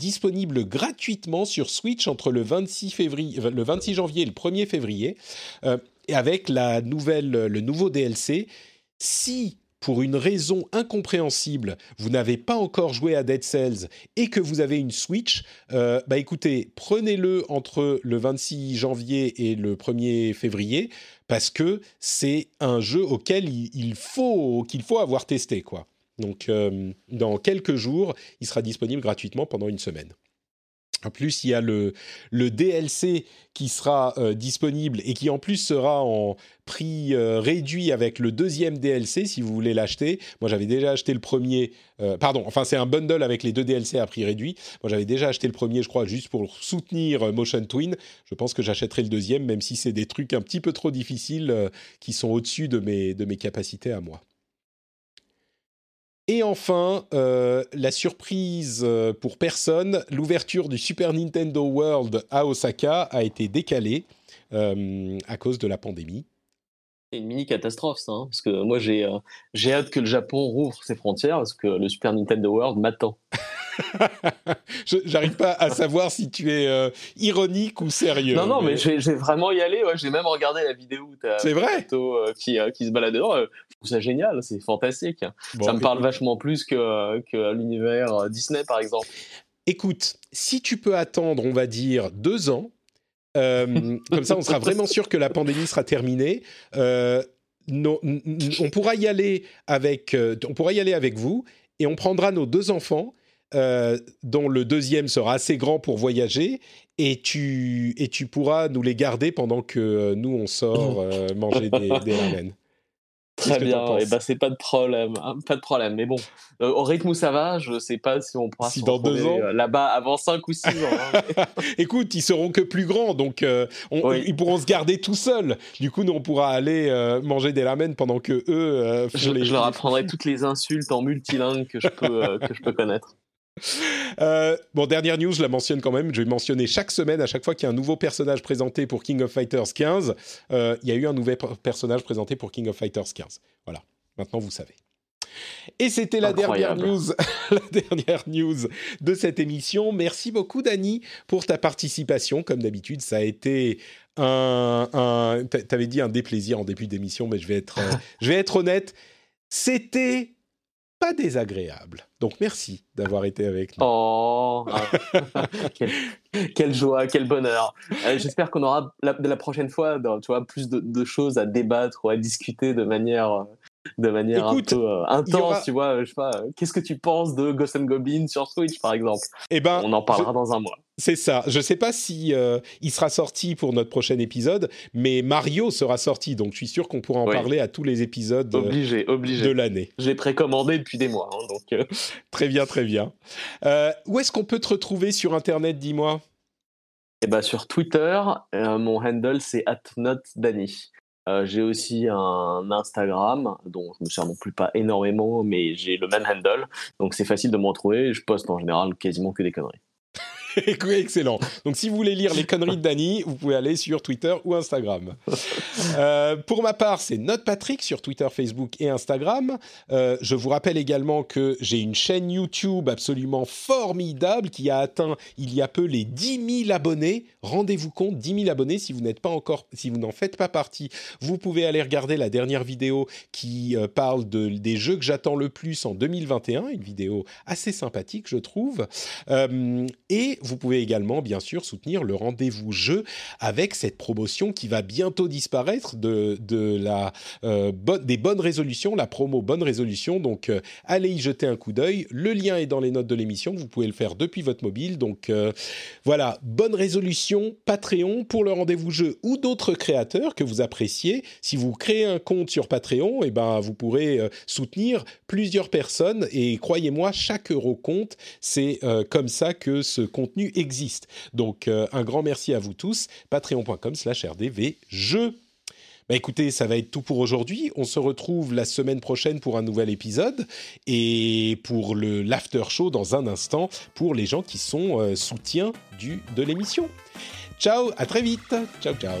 disponible gratuitement sur Switch entre le 26, février, le 26 janvier et le 1er février, euh, et avec la nouvelle, le nouveau DLC. Si pour une raison incompréhensible, vous n'avez pas encore joué à Dead Cells et que vous avez une Switch, euh, bah écoutez, prenez-le entre le 26 janvier et le 1er février parce que c'est un jeu auquel il, il faut qu'il faut avoir testé quoi. Donc euh, dans quelques jours, il sera disponible gratuitement pendant une semaine. En plus, il y a le, DLC qui sera euh, disponible et qui en plus sera en prix euh, réduit avec le deuxième DLC si vous voulez l'acheter. Moi, j'avais déjà acheté le premier. Pardon, enfin, c'est un bundle avec les deux DLC à prix réduit. Moi, j'avais déjà acheté le premier, je crois, juste pour soutenir Motion Twin. Je pense que j'achèterai le deuxième, même si c'est des trucs un petit peu trop difficiles qui sont au-dessus de mes capacités à moi. Et enfin, euh, la surprise euh, pour personne, l'ouverture du Super Nintendo World à Osaka a été décalée euh, à cause de la pandémie. C'est une mini catastrophe, ça, hein, parce que moi j'ai j'ai hâte que le Japon rouvre ses frontières, parce que le Super Nintendo World m'attend. <laughs> J'arrive pas à savoir si tu es euh, ironique ou sérieux. Non, non, mais, j'ai vraiment y aller. J'ai même regardé la vidéo où C'est vrai? Euh, qui, euh, qui se balade dedans. Trouve ça génial, c'est fantastique. ça me parle vachement plus que, que l'univers Disney, par exemple. Écoute, si tu peux attendre, on va dire, deux ans, <laughs> comme ça on sera vraiment sûr que la pandémie sera terminée. on pourra y aller avec, on pourra y aller avec vous et on prendra nos deux enfants euh, dont le deuxième sera assez grand pour voyager, et tu, et tu pourras nous les garder pendant que euh, nous, on sort <laughs> euh, manger des, des ramen. Très bien, et eh ben c'est pas de problème, hein, pas de problème. Mais bon, au rythme où ça va, je sais pas si on pourra si dans deux ans là-bas avant 5 ou 6 ans. Hein. <laughs> Écoute, ils seront que plus grands, donc ils pourront se garder tout seuls. Du coup, nous on pourra aller manger des ramen pendant que eux. je, je, leur apprendrai toutes les insultes en multilingue que je peux que je peux connaître. Euh, bon, dernière news, je la mentionne quand même. Je vais mentionner chaque semaine, à chaque fois qu'il y a un nouveau personnage présenté pour King of Fighters 15, euh, il y a eu un nouvel personnage présenté pour King of Fighters 15. Voilà, maintenant vous savez. Et c'était la dernière news, <laughs> la dernière news de cette émission. Merci beaucoup, Dani, pour ta participation. Comme d'habitude, ça a été un, un t'avais dit un déplaisir en début d'émission, mais je vais être, euh, <laughs> je vais être honnête. C'était pas désagréable. Donc merci d'avoir été avec nous. Oh, ah. <laughs> quelle, joie, quel bonheur. Euh, j'espère qu'on aura la, la prochaine fois tu vois, plus de, de, choses à débattre ou à discuter de manière euh, de manière un peu euh, intense, tu vois. Je sais pas. Qu'est-ce que tu penses de Ghost and Goblin sur Switch, par exemple? Eh ben, on en parlera dans un mois. C'est ça. Je sais pas si euh, il sera sorti pour notre prochain épisode, mais Mario sera sorti, donc je suis sûr qu'on pourra en parler à tous les épisodes euh, obligé, obligé. de l'année. J'ai précommandé depuis des mois, hein, donc. <laughs> très bien, très bien. où est-ce qu'on peut te retrouver sur Internet Dis-moi? Eh ben, sur Twitter, mon handle c'est @notdani. Euh, j'ai aussi un Instagram, dont je me sers non plus pas énormément, mais j'ai le même handle, donc c'est facile de me retrouver. Je poste en général quasiment que des conneries. <laughs> Excellent. Donc, si vous voulez lire les conneries de Dany, vous pouvez aller sur Twitter ou Instagram. Euh, pour ma part, c'est Note Patrick sur Twitter, Facebook et Instagram. Euh, je vous rappelle également que j'ai une chaîne YouTube absolument formidable qui a atteint il y a peu les 10 000 abonnés. Rendez-vous compte, 10 000 abonnés. Si vous n'êtes pas encore, si vous n'en faites pas partie, vous pouvez aller regarder la dernière vidéo qui euh, parle de, des jeux que j'attends le plus en 2021. Une vidéo assez sympathique, je trouve. et vous pouvez également, bien sûr, soutenir le rendez-vous jeu avec cette promotion qui va bientôt disparaître de, de la, euh, des bonnes résolutions, la promo bonne résolution. Donc, euh, allez y jeter un coup d'œil. Le lien est dans les notes de l'émission. Vous pouvez le faire depuis votre mobile. Donc, euh, voilà, bonne résolution, Patreon pour le rendez-vous jeu ou d'autres créateurs que vous appréciez. Si vous créez un compte sur Patreon, et eh ben, vous pourrez soutenir plusieurs personnes. Et croyez-moi, chaque euro compte. C'est comme ça que ce compte existe. Donc euh, un grand merci à vous tous. Patreon.com slash rdvjeux. Bah écoutez, ça va être tout pour aujourd'hui. On se retrouve la semaine prochaine pour un nouvel épisode et pour le l'after show dans un instant pour les gens qui sont euh, soutiens du, de l'émission. Ciao, à très vite. Ciao, ciao.